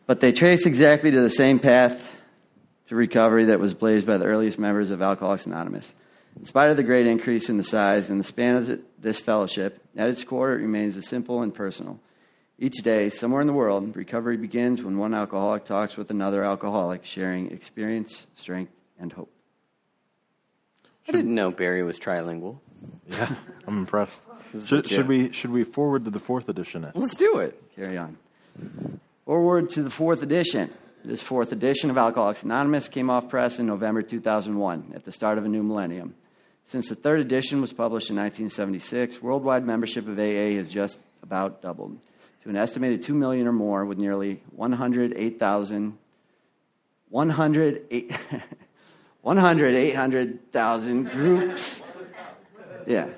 but they trace exactly to the same path to recovery that was blazed by the earliest members of Alcoholics Anonymous. In spite of the great increase in the size and the span of this fellowship, at its core it remains as simple and personal. Each day, somewhere in the world, recovery begins when one alcoholic talks with another alcoholic, sharing experience, strength, and hope. I didn't know Barry was trilingual. Yeah, I'm impressed. Should, should we should we forward to the fourth edition? Ed? Let's do it. Carry on. Foreword to the fourth edition. This fourth edition of Alcoholics Anonymous came off press in November 2001 at the start of a new millennium. Since the third edition was published in 1976, worldwide membership of AA has just about doubled to an estimated 2 million or more, with nearly 108,000 108 100 800,000 groups. Yeah.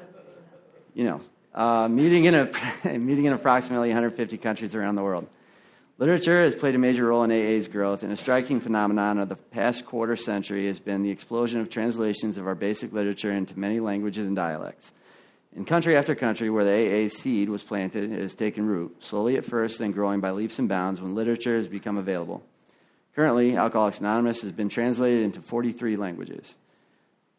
You know, uh, meeting, in a, meeting in approximately 150 countries around the world. Literature has played a major role in AA's growth, and a striking phenomenon of the past quarter century has been the explosion of translations of our basic literature into many languages and dialects. In country after country where the AA seed was planted, it has taken root, slowly at first, then growing by leaps and bounds when literature has become available. Currently, Alcoholics Anonymous has been translated into 43 languages.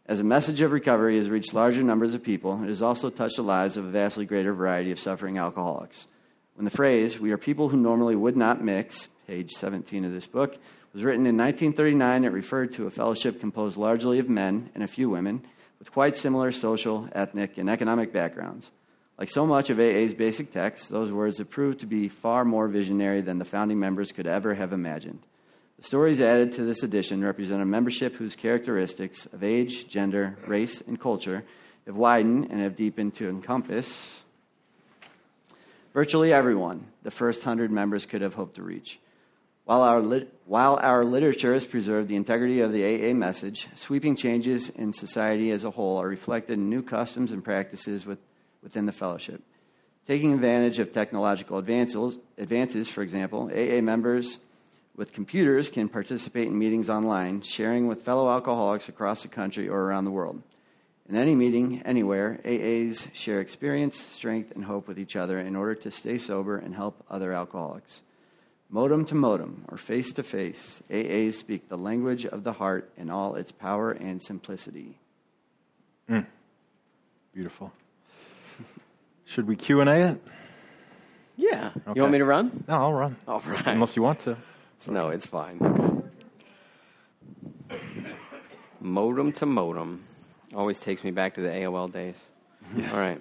As a message of recovery has reached larger numbers of people, it has also touched the lives of a vastly greater variety of suffering alcoholics. When the phrase, we are people who normally would not mix, page 17 of this book, was written in 1939, it referred to a fellowship composed largely of men and a few women with quite similar social, ethnic, and economic backgrounds. Like so much of AA's basic text, those words have proved to be far more visionary than the founding members could ever have imagined. The stories added to this edition represent a membership whose characteristics of age, gender, race, and culture have widened and have deepened to encompass virtually everyone the first hundred members could have hoped to reach. While our, lit- while our literature has preserved the integrity of the AA message, sweeping changes in society as a whole are reflected in new customs and practices with, within the fellowship. Taking advantage of technological advances, advances, for example, AA members with computers can participate in meetings online, sharing with fellow alcoholics across the country or around the world. In any meeting, anywhere, AAs share experience, strength, and hope with each other in order to stay sober and help other alcoholics. Modem to modem, or face to face, AAs speak the language of the heart in all its power and simplicity. Mm. Beautiful. Should we Q and A it? Yeah. Okay. You want me to run? No, I'll run. All right. Unless you want to. No, it's fine. Modem to modem. Always takes me back to the AOL days. All right.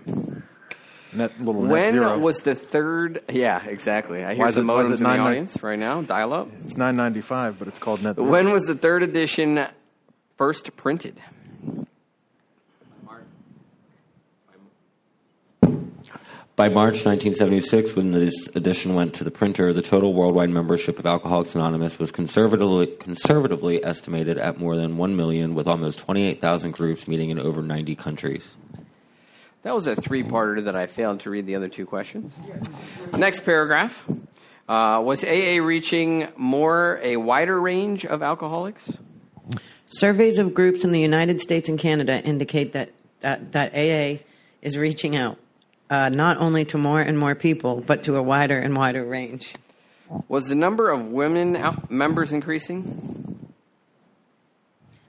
Net little net when zero. was the third? Yeah, exactly. I hear Why is some it- why is modems in the 990? audience right now. Dial up. It's nine ninety five, but it's called net zero. When was the third edition first printed? By March 1976, when this edition went to the printer, the total worldwide membership of Alcoholics Anonymous was conservatively, conservatively estimated at more than 1 million, with almost 28,000 groups meeting in over 90 countries. That was a three-parter that I failed to read the other two questions. Next paragraph. Uh, was AA reaching more a wider range of alcoholics? Surveys of groups in the United States and Canada indicate that, that, that AA is reaching out uh, not only to more and more people, but to a wider and wider range. Was the number of women out- members increasing?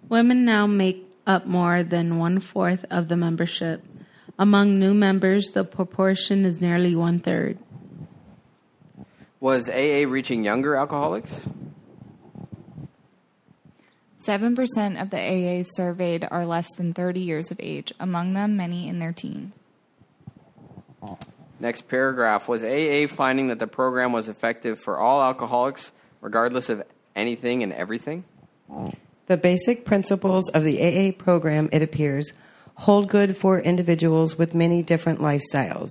Women now make up more than one fourth of the membership. Among new members, the proportion is nearly one third. Was AA reaching younger alcoholics? 7% of the AAs surveyed are less than 30 years of age, among them, many in their teens. Next paragraph. Was AA finding that the program was effective for all alcoholics, regardless of anything and everything? The basic principles of the AA program, it appears, hold good for individuals with many different lifestyles.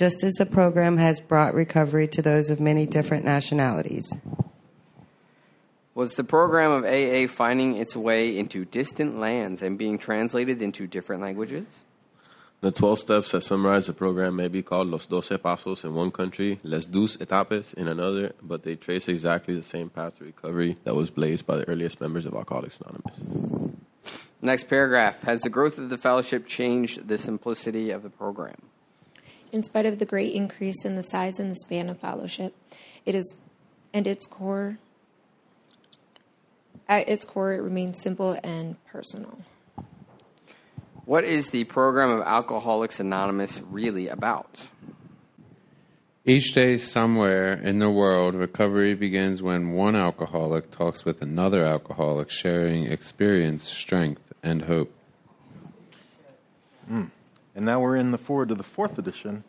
just as the program has brought recovery to those of many different nationalities. Was the program of AA finding its way into distant lands and being translated into different languages? The 12 steps that summarize the program may be called Los Doce Pasos in one country, Les Douze Etapes in another, but they trace exactly the same path to recovery that was blazed by the earliest members of Alcoholics Anonymous. Next paragraph. Has the growth of the fellowship changed the simplicity of the program? In spite of the great increase in the size and the span of fellowship, it is and its core at its core it remains simple and personal. What is the program of Alcoholics Anonymous really about? Each day, somewhere in the world, recovery begins when one alcoholic talks with another alcoholic, sharing experience, strength, and hope. Mm. And now we're in the foreword to the fourth edition.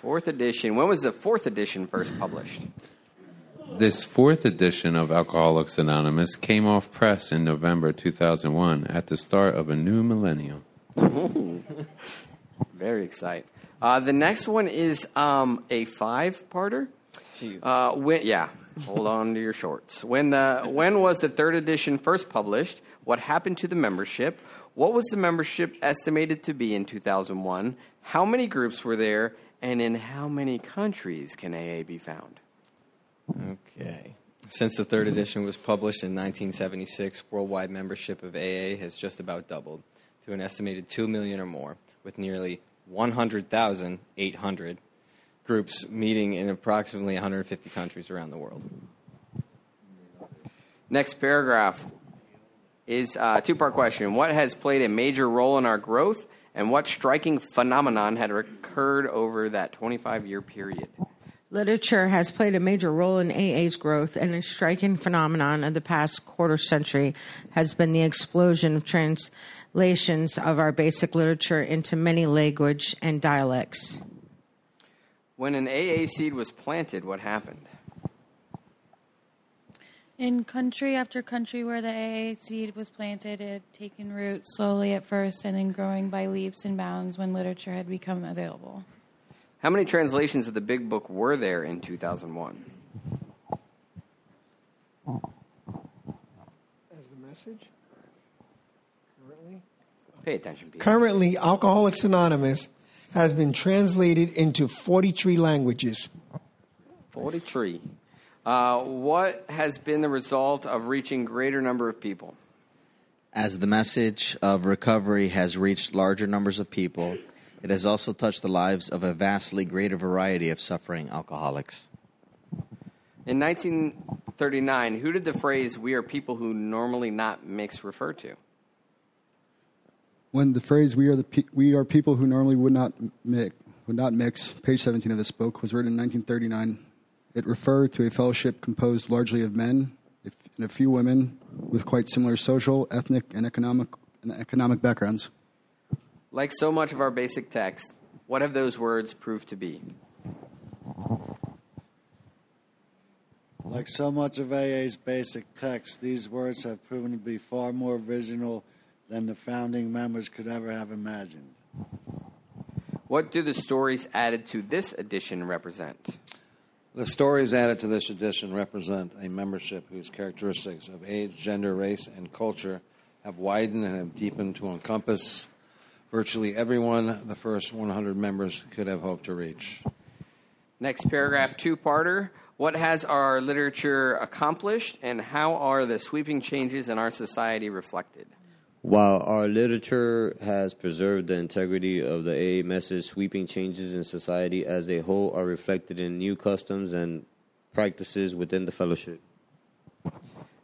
Fourth edition. When was the fourth edition first published? This fourth edition of Alcoholics Anonymous came off press in November 2001 at the start of a new millennium. Very exciting. Uh, the next one is um, a five-parter. Uh, when, yeah, hold on to your shorts. When the when was the third edition first published? What happened to the membership? What was the membership estimated to be in 2001? How many groups were there? And in how many countries can AA be found? Okay. Since the third edition was published in 1976, worldwide membership of AA has just about doubled to an estimated 2 million or more, with nearly 100,800 groups meeting in approximately 150 countries around the world. Next paragraph is uh, a two part question. What has played a major role in our growth, and what striking phenomenon had occurred over that 25 year period? Literature has played a major role in AA's growth, and a striking phenomenon of the past quarter century has been the explosion of translations of our basic literature into many language and dialects. When an AA seed was planted, what happened? In country after country where the AA seed was planted, it had taken root slowly at first and then growing by leaps and bounds when literature had become available. How many translations of the Big Book were there in 2001? As the message? Currently? Pay attention, Peter. Currently, Alcoholics Anonymous has been translated into 43 languages. 43. Uh, what has been the result of reaching greater number of people? As the message of recovery has reached larger numbers of people, it has also touched the lives of a vastly greater variety of suffering alcoholics. In 1939, who did the phrase, we are people who normally not mix, refer to? When the phrase "we are the pe- we are people who normally would not mix," would not mix, page 17 of this book was written in 1939. It referred to a fellowship composed largely of men and a few women with quite similar social, ethnic, and economic and economic backgrounds. Like so much of our basic text, what have those words proved to be? Like so much of AA's basic text, these words have proven to be far more original than the founding members could ever have imagined. What do the stories added to this edition represent? The stories added to this edition represent a membership whose characteristics of age, gender, race, and culture have widened and have deepened to encompass virtually everyone the first 100 members could have hoped to reach. Next paragraph, two parter. What has our literature accomplished, and how are the sweeping changes in our society reflected? While our literature has preserved the integrity of the AA message, sweeping changes in society as a whole are reflected in new customs and practices within the fellowship.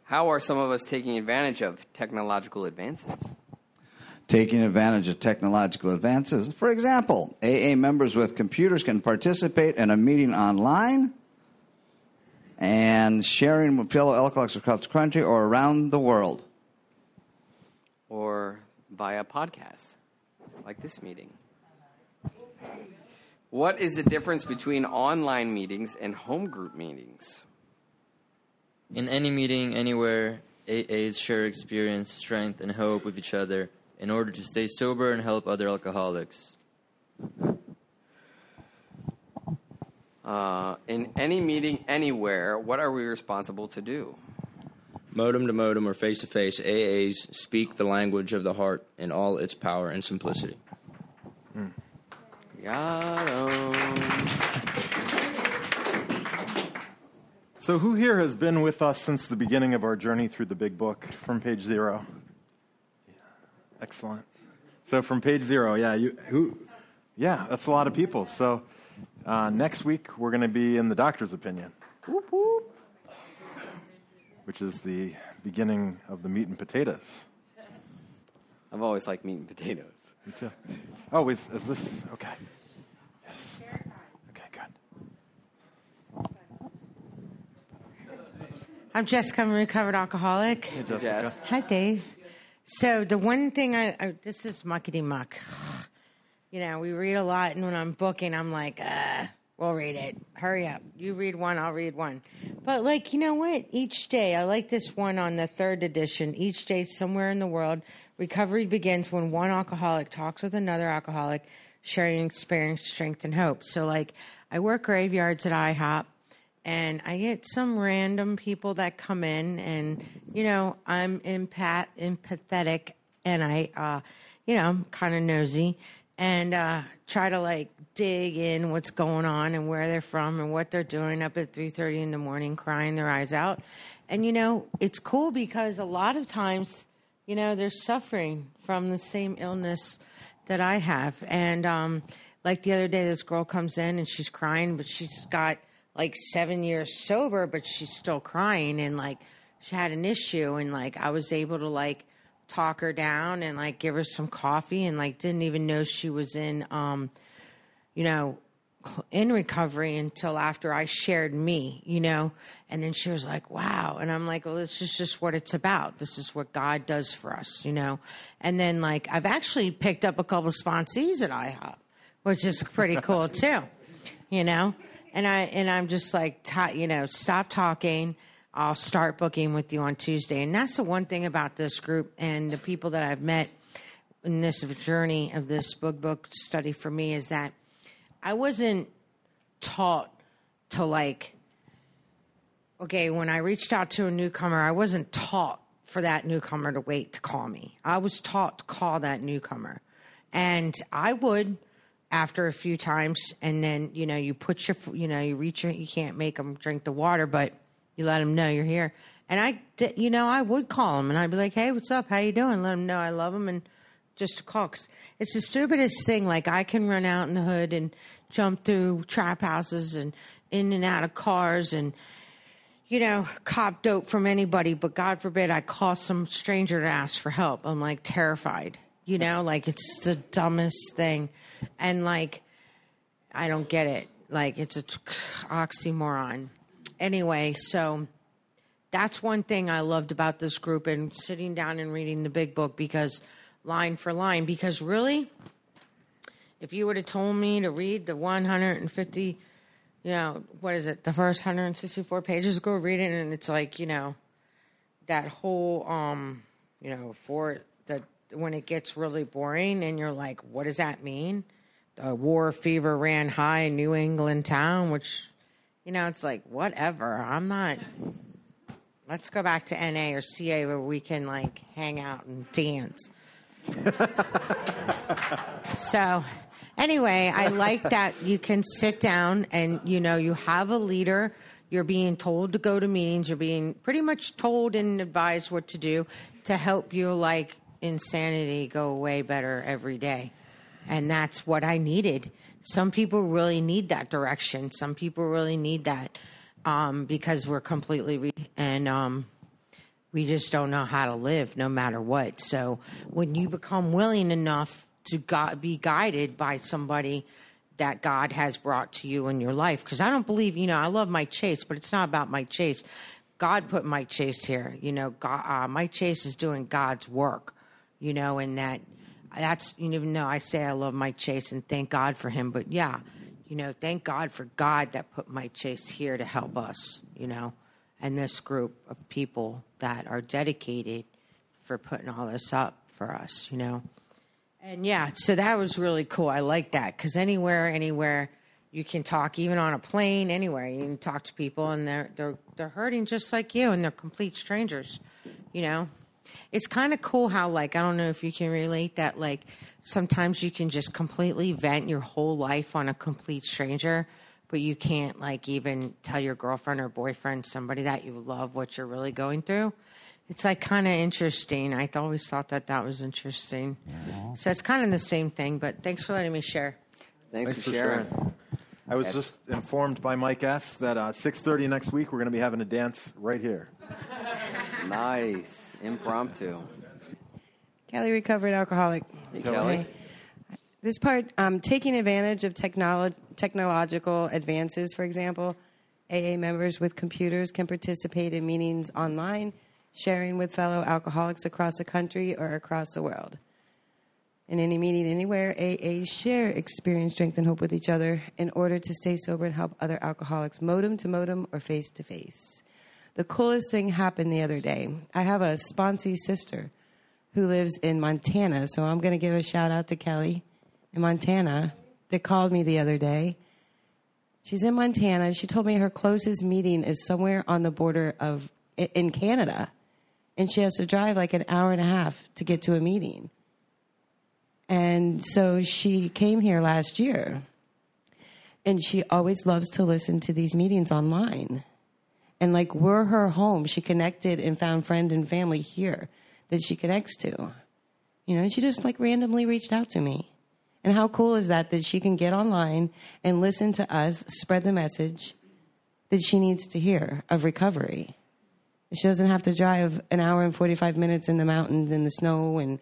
How are some of us taking advantage of technological advances? taking advantage of technological advances. For example, AA members with computers can participate in a meeting online and sharing with fellow alcoholics across the country or around the world. Or via podcast, like this meeting. What is the difference between online meetings and home group meetings? In any meeting, anywhere, AAs share experience, strength, and hope with each other in order to stay sober and help other alcoholics. Uh, in any meeting anywhere, what are we responsible to do? Modem to modem or face to face, AAs speak the language of the heart in all its power and simplicity. Got 'em. So, who here has been with us since the beginning of our journey through the big book from page zero? Excellent. So, from page zero, yeah, you who? Yeah, that's a lot of people. So, uh, next week we're going to be in the doctor's opinion, which is the beginning of the meat and potatoes. I've always liked meat and potatoes. Me too. Oh, is, is this okay? Yes. Okay, good. I'm Jessica, I'm a recovered alcoholic. Hey, Jessica. Hi, Dave. So the one thing I, I this is muckety muck. You know, we read a lot, and when I'm booking, I'm like, uh, we'll read it. Hurry up. You read one, I'll read one. But like, you know what? Each day, I like this one on the third edition. Each day, somewhere in the world, recovery begins when one alcoholic talks with another alcoholic, sharing experience, strength, and hope. So like, I work graveyards at IHOP and I get some random people that come in, and you know, I'm empath- empathetic, and I, uh, you know, I'm kind of nosy, and uh, try to like dig in what's going on and where they're from and what they're doing up at three thirty in the morning, crying their eyes out, and you know, it's cool because a lot of times, you know, they're suffering from the same illness that I have, and um, like the other day, this girl comes in and she's crying, but she's got like seven years sober, but she's still crying. And like she had an issue and like I was able to like talk her down and like give her some coffee and like didn't even know she was in um you know in recovery until after I shared me, you know, and then she was like, wow. And I'm like, well, this is just what it's about. This is what God does for us, you know? And then like, I've actually picked up a couple sponsees at IHOP, which is pretty cool too, you know? And I, and I'm just like, you know, stop talking. I'll start booking with you on Tuesday. And that's the one thing about this group and the people that I've met in this journey of this book book study for me is that I wasn't taught to like okay, when I reached out to a newcomer, I wasn't taught for that newcomer to wait to call me. I was taught to call that newcomer. And I would after a few times and then, you know, you put your you know, you reach your you can't make them drink the water, but you let them know you're here. And I did, you know, I would call them and I'd be like, "Hey, what's up? How you doing?" Let them know I love them and just to call. it's the stupidest thing. Like I can run out in the hood and jump through trap houses and in and out of cars and you know cop dope from anybody. But God forbid I call some stranger to ask for help. I'm like terrified. You know, like it's the dumbest thing, and like I don't get it. Like it's a t- oxymoron. Anyway, so that's one thing I loved about this group and sitting down and reading the big book because line for line. Because really, if you would have told me to read the 150, you know, what is it, the first 164 pages, go read it, and it's like, you know, that whole, um, you know, for the when it gets really boring and you're like, what does that mean? The war fever ran high in New England town, which, you know, it's like, whatever. I'm not. Let's go back to NA or CA where we can like hang out and dance. so, anyway, I like that you can sit down and you know you have a leader. You're being told to go to meetings. You're being pretty much told and advised what to do to help your like insanity go away better every day. And that's what I needed. Some people really need that direction. Some people really need that um, because we're completely re- and um, we just don't know how to live no matter what. So when you become willing enough to gu- be guided by somebody that God has brought to you in your life, because I don't believe, you know, I love Mike Chase, but it's not about Mike Chase. God put Mike Chase here. You know, God, uh, Mike Chase is doing God's work. You know, and that that's you even though I say I love Mike Chase and thank God for him, but yeah, you know, thank God for God that put Mike Chase here to help us. You know, and this group of people that are dedicated for putting all this up for us. You know, and yeah, so that was really cool. I like that because anywhere, anywhere You can talk even on a plane, anywhere. You can talk to people, and they're they're they're hurting just like you, and they're complete strangers. You know, it's kind of cool how like I don't know if you can relate that like sometimes you can just completely vent your whole life on a complete stranger, but you can't like even tell your girlfriend or boyfriend, somebody that you love, what you're really going through. It's like kind of interesting. I always thought that that was interesting. So it's kind of the same thing. But thanks for letting me share. Thanks, for sharing. I was just informed by Mike S that uh, 6:30 next week we're going to be having a dance right here. Nice. Impromptu. Kelly, recovered alcoholic. Hey, Kelly. This part, um, taking advantage of technolo- technological advances, for example, AA members with computers can participate in meetings online, sharing with fellow alcoholics across the country or across the world. In any meeting anywhere, AAs share experience, strength, and hope with each other in order to stay sober and help other alcoholics modem to modem or face to face. The coolest thing happened the other day. I have a sponsee sister who lives in Montana, so I'm going to give a shout out to Kelly in Montana that called me the other day. She's in Montana. She told me her closest meeting is somewhere on the border of in Canada, and she has to drive like an hour and a half to get to a meeting. And so she came here last year, and she always loves to listen to these meetings online. And like we're her home, she connected and found friends and family here that she connects to. You know, and she just like randomly reached out to me. And how cool is that that she can get online and listen to us spread the message that she needs to hear of recovery. She doesn't have to drive an hour and 45 minutes in the mountains in the snow and,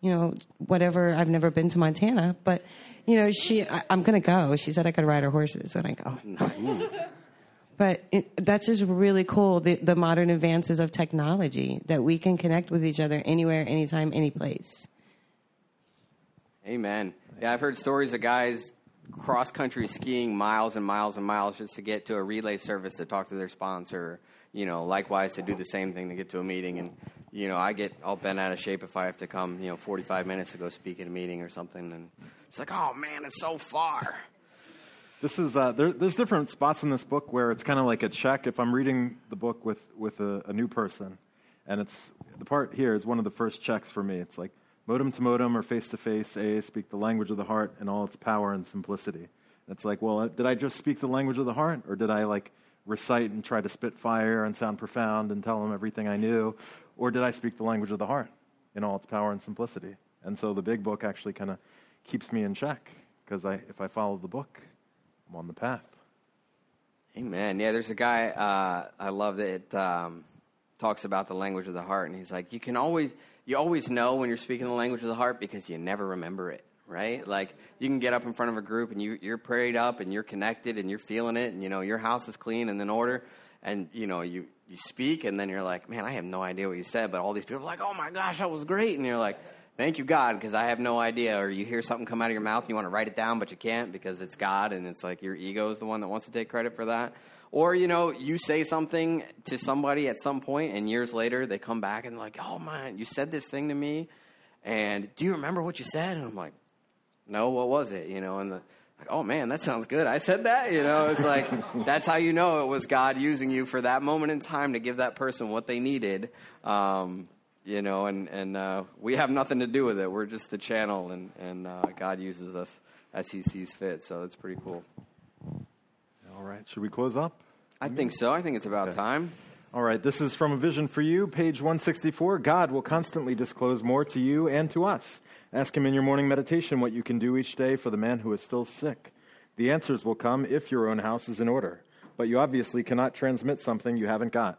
you know, whatever. I've never been to Montana, but, you know, she, I, I'm going to go. She said I could ride her horses when I go. But it, that's just really cool the, the modern advances of technology that we can connect with each other anywhere, anytime, any place. Amen. Yeah, I've heard stories of guys cross country skiing miles and miles and miles just to get to a relay service to talk to their sponsor. You know, likewise to do the same thing to get to a meeting. And you know, I get all bent out of shape if I have to come. You know, 45 minutes to go speak at a meeting or something. And it's like, oh man, it's so far. This is uh, there, there's different spots in this book where it's kind of like a check. If I'm reading the book with with a, a new person, and it's the part here is one of the first checks for me. It's like modem to modem or face to face. A speak the language of the heart in all its power and simplicity. And it's like, well, did I just speak the language of the heart, or did I like recite and try to spit fire and sound profound and tell them everything I knew, or did I speak the language of the heart in all its power and simplicity? And so the big book actually kind of keeps me in check because I, if I follow the book, I'm on the path. Amen. Yeah, there's a guy uh, I love that um, talks about the language of the heart, and he's like, you can always you always know when you're speaking the language of the heart because you never remember it, right? Like you can get up in front of a group and you you're prayed up and you're connected and you're feeling it, and you know your house is clean and in order, and you know you you speak, and then you're like, man, I have no idea what you said, but all these people are like, oh my gosh, that was great, and you're like. Thank you, God, because I have no idea. Or you hear something come out of your mouth, and you want to write it down, but you can't because it's God, and it's like your ego is the one that wants to take credit for that. Or, you know, you say something to somebody at some point, and years later they come back and like, oh man, you said this thing to me, and do you remember what you said? And I'm like, no, what was it? You know, and the, like, oh man, that sounds good. I said that. You know, it's like that's how you know it was God using you for that moment in time to give that person what they needed. Um, you know, and and uh, we have nothing to do with it. We're just the channel, and and uh, God uses us as He sees fit. So it's pretty cool. All right, should we close up? I think so. I think it's about Okay. time. All right, this is from A Vision for You, page 164. God will constantly disclose more to you and to us. Ask Him in your morning meditation what you can do each day for the man who is still sick. The answers will come if your own house is in order, but you obviously cannot transmit something you haven't got.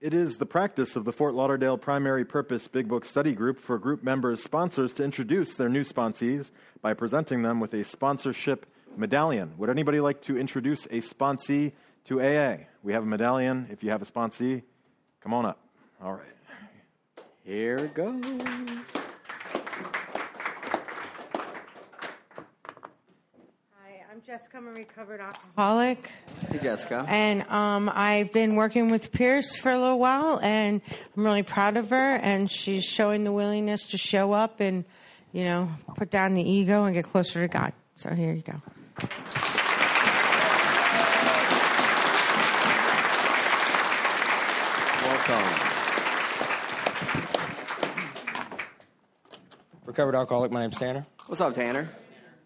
It is the practice of the Fort Lauderdale Primary Purpose Big Book Study Group for group members' sponsors to introduce their new sponsees by presenting them with a sponsorship medallion. Would anybody like to introduce a sponsee to AA? We have a medallion. If you have a sponsee, come on up. All right. Here it goes. Hi, I'm Jessica. I'm a recovered alcoholic. Hey, Jessica. And um, I've been working with Pierce for a little while, and I'm really proud of her. And she's showing the willingness to show up and, you know, put down the ego and get closer to God. So here you go. Welcome. Recovered alcoholic. My name's Tanner. What's up, Tanner?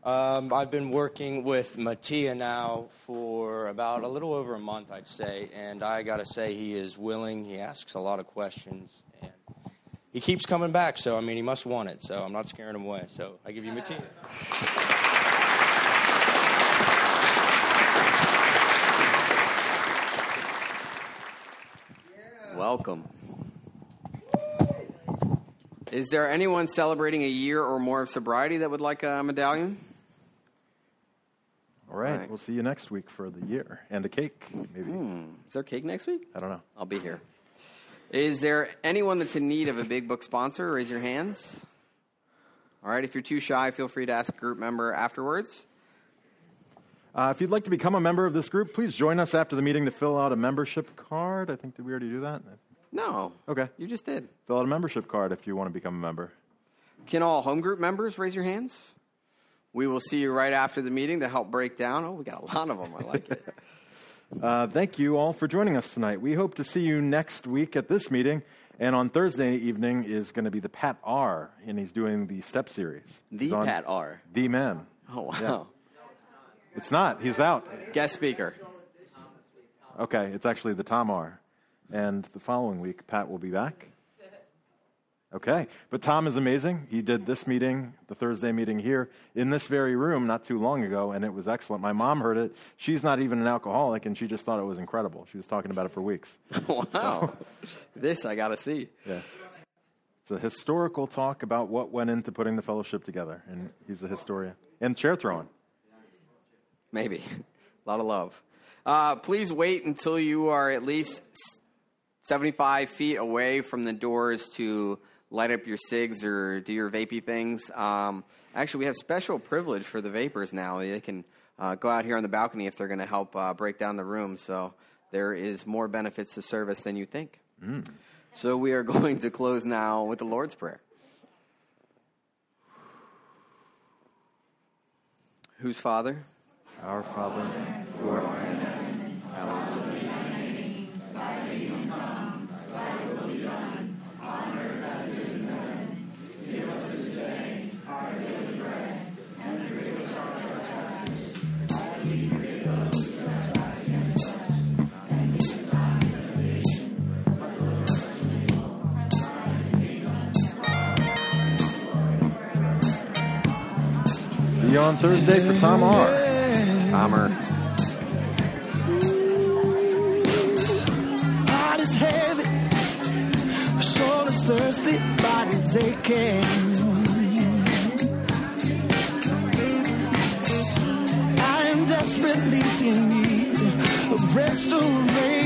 Um, I've been working with Mattia now for about a little over a month, I'd say, and I got to say he is willing. He asks a lot of questions, and he keeps coming back. So I mean, he must want it. So I'm not scaring him away. So I give you Mattia. Welcome. Is there anyone celebrating a year or more of sobriety that would like a medallion? All right, Right. we'll see you next week for the year and a cake, maybe. Hmm. Is there cake next week? I don't know. I'll be here. Is there anyone that's in need of a big book sponsor? Raise your hands. All right, if you're too shy, feel free to ask a group member afterwards. Uh, if you'd like to become a member of this group, please join us after the meeting to fill out a membership card. I think did we already do that? No. Okay. You just did. Fill out a membership card if you want to become a member. Can all home group members raise your hands? We will see you right after the meeting to help break down. Oh, we got a lot of them. I like it. Uh, thank you all for joining us tonight. We hope to see you next week at this meeting. And on Thursday evening is going to be the Pat R, and he's doing the Step series. The Pat R. The Man. Oh, wow. Yeah. It's not. He's out. Guest speaker. Okay, it's actually the Tom R. And the following week, Pat will be back. Okay, but Tom is amazing. He did this meeting, the Thursday meeting here, in this very room not too long ago, and it was excellent. My mom heard it. She's not even an alcoholic, and she just thought it was incredible. She was talking about it for weeks. wow. this I got to see. Yeah. It's a historical talk about what went into putting the fellowship together, and he's a historian. And chair throwing. Maybe. a lot of love. Uh, please wait until you are at least 75 feet away from the doors to light up your cigs or do your vapey things. Um, actually, we have special privilege for the vapors now. They can uh, go out here on the balcony if they're going to help uh, break down the room. So there is more benefits to service than you think. Mm. So we are going to close now with the Lord's Prayer. Whose Father? Our Father, who art in heaven, on Thursday for Tom R. Heart is heavy, thirsty, body's aching. I am desperately in need of restoration.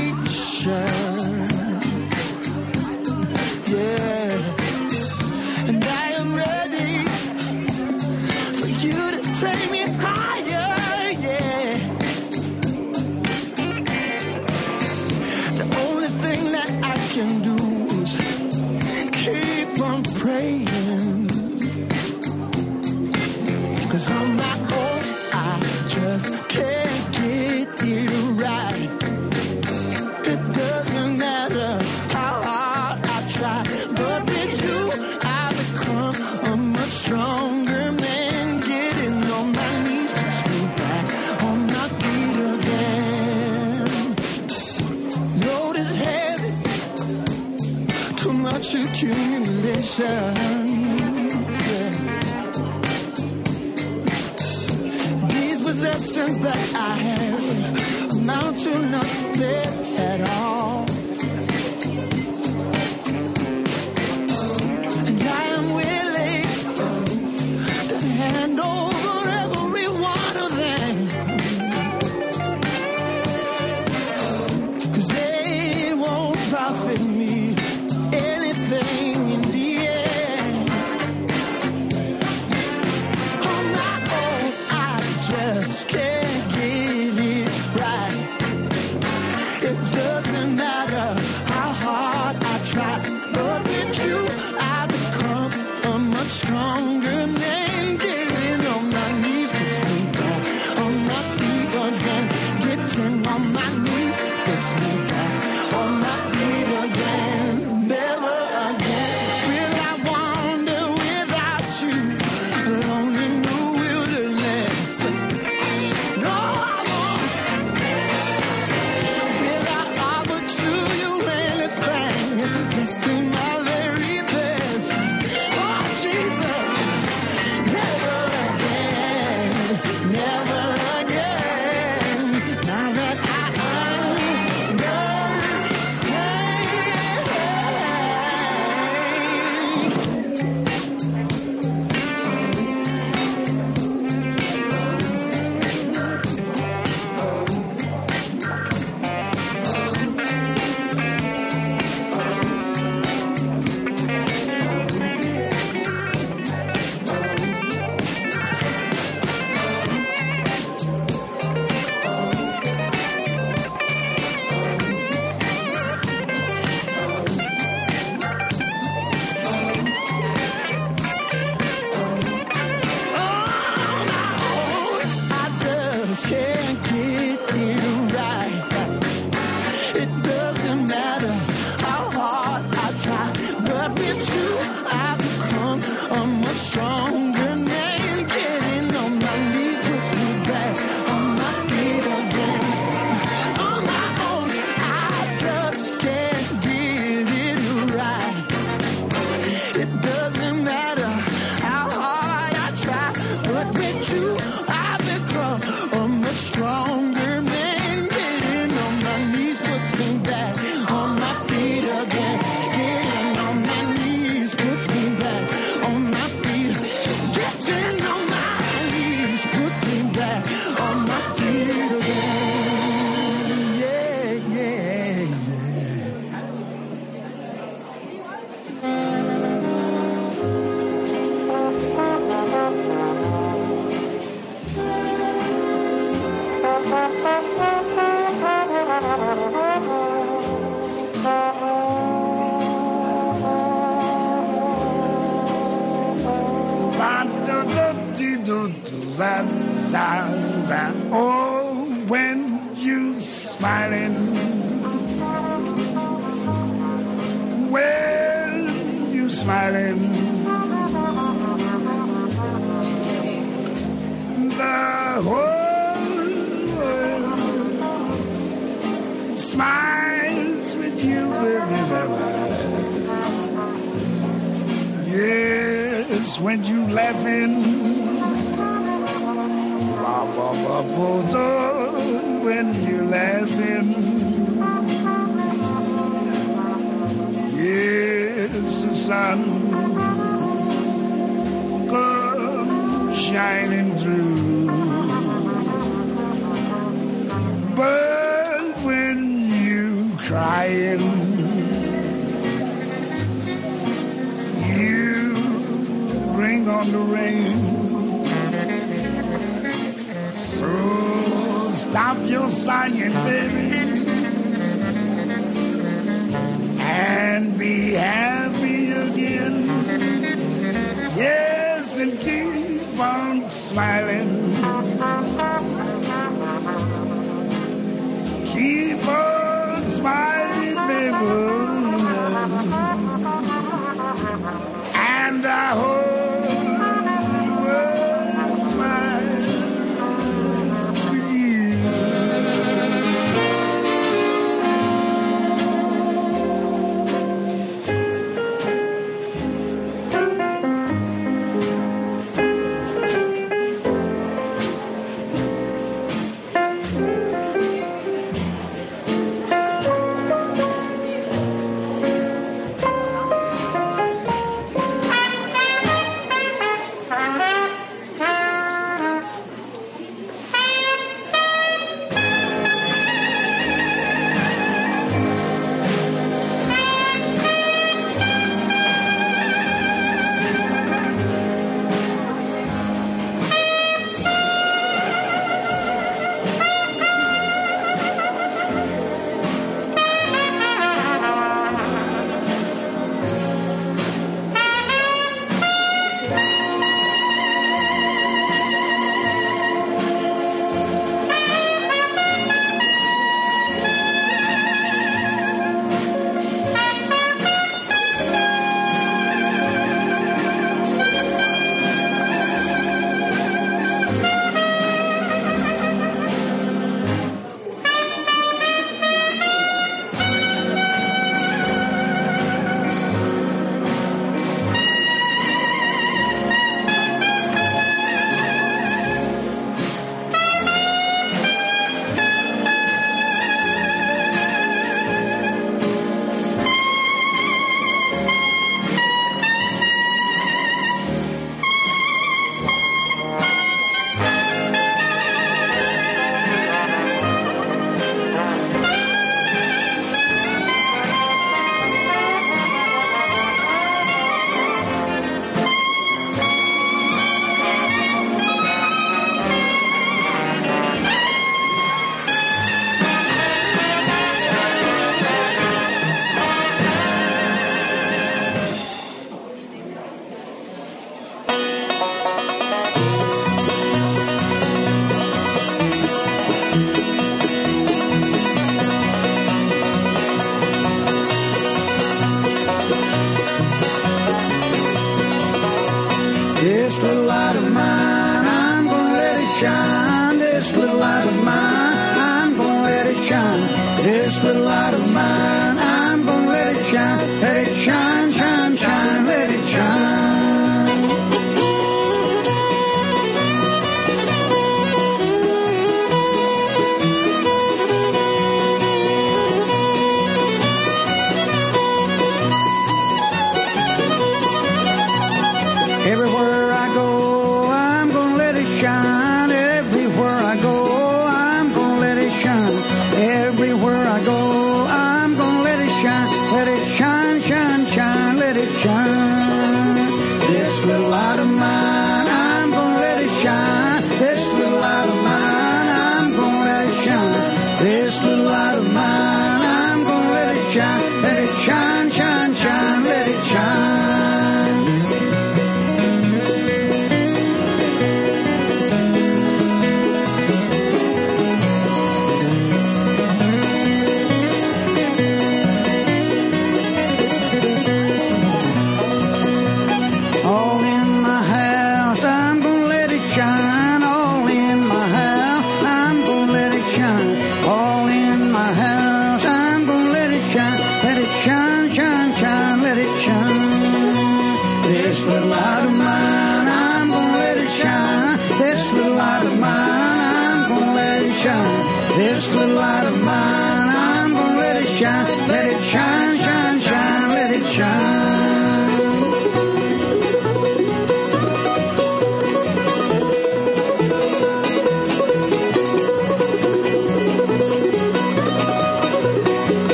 Stop your sighing, baby, and be happy again. Yes, and keep on smiling. Keep on smiling.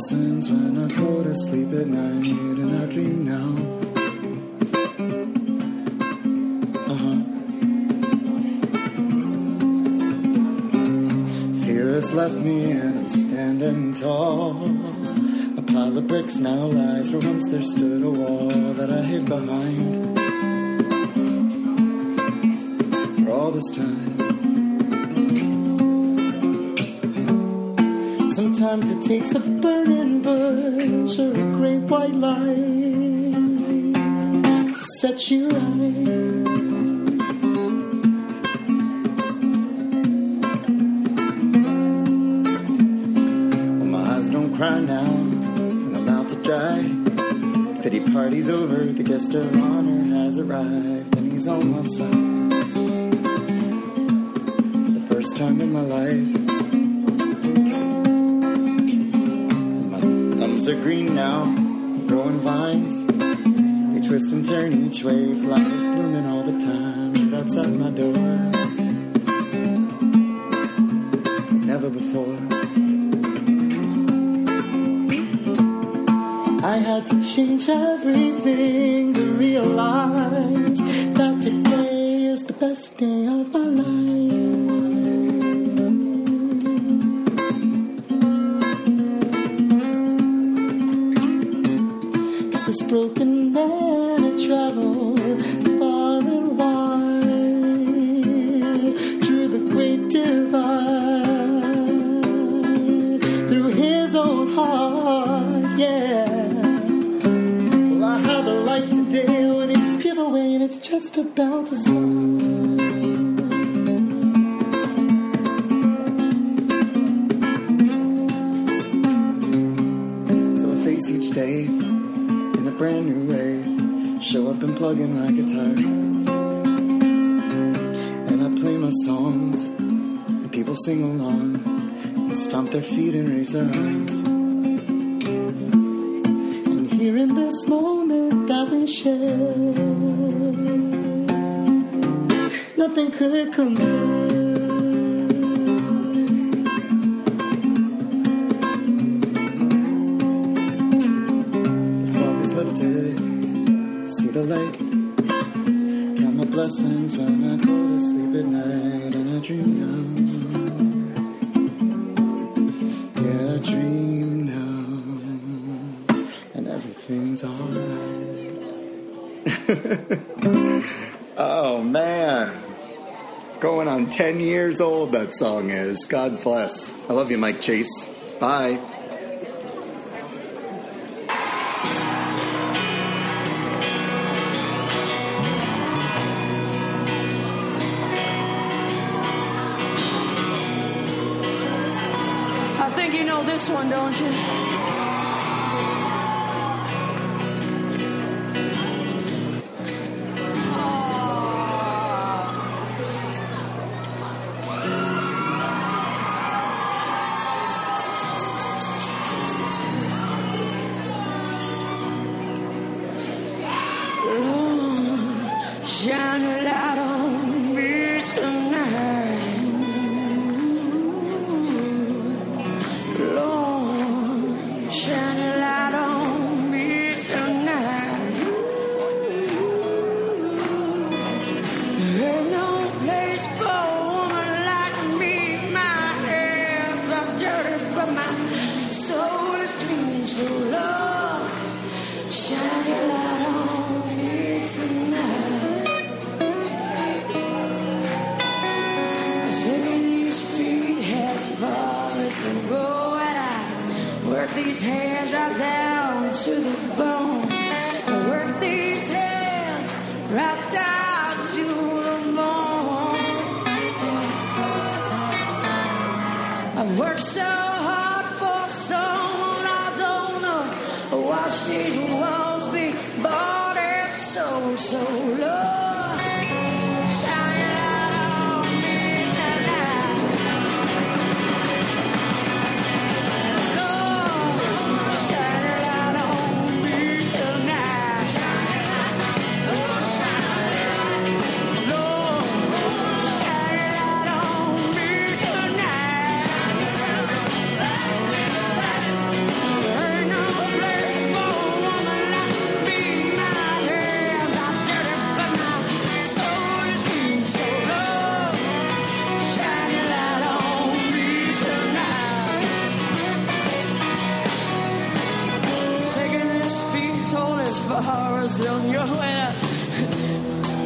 lessons when I go to sleep at night and I dream now. Uh-huh. Fear has left me and I'm standing tall. A pile of bricks now lies where once there stood a wall that I hid behind. your right. lessons when I go to sleep at night and I dream now. Yeah, I dream now, and everything's alright. oh man. Going on 10 years old, that song is. God bless. I love you, Mike Chase. Bye. Feet as far as on your.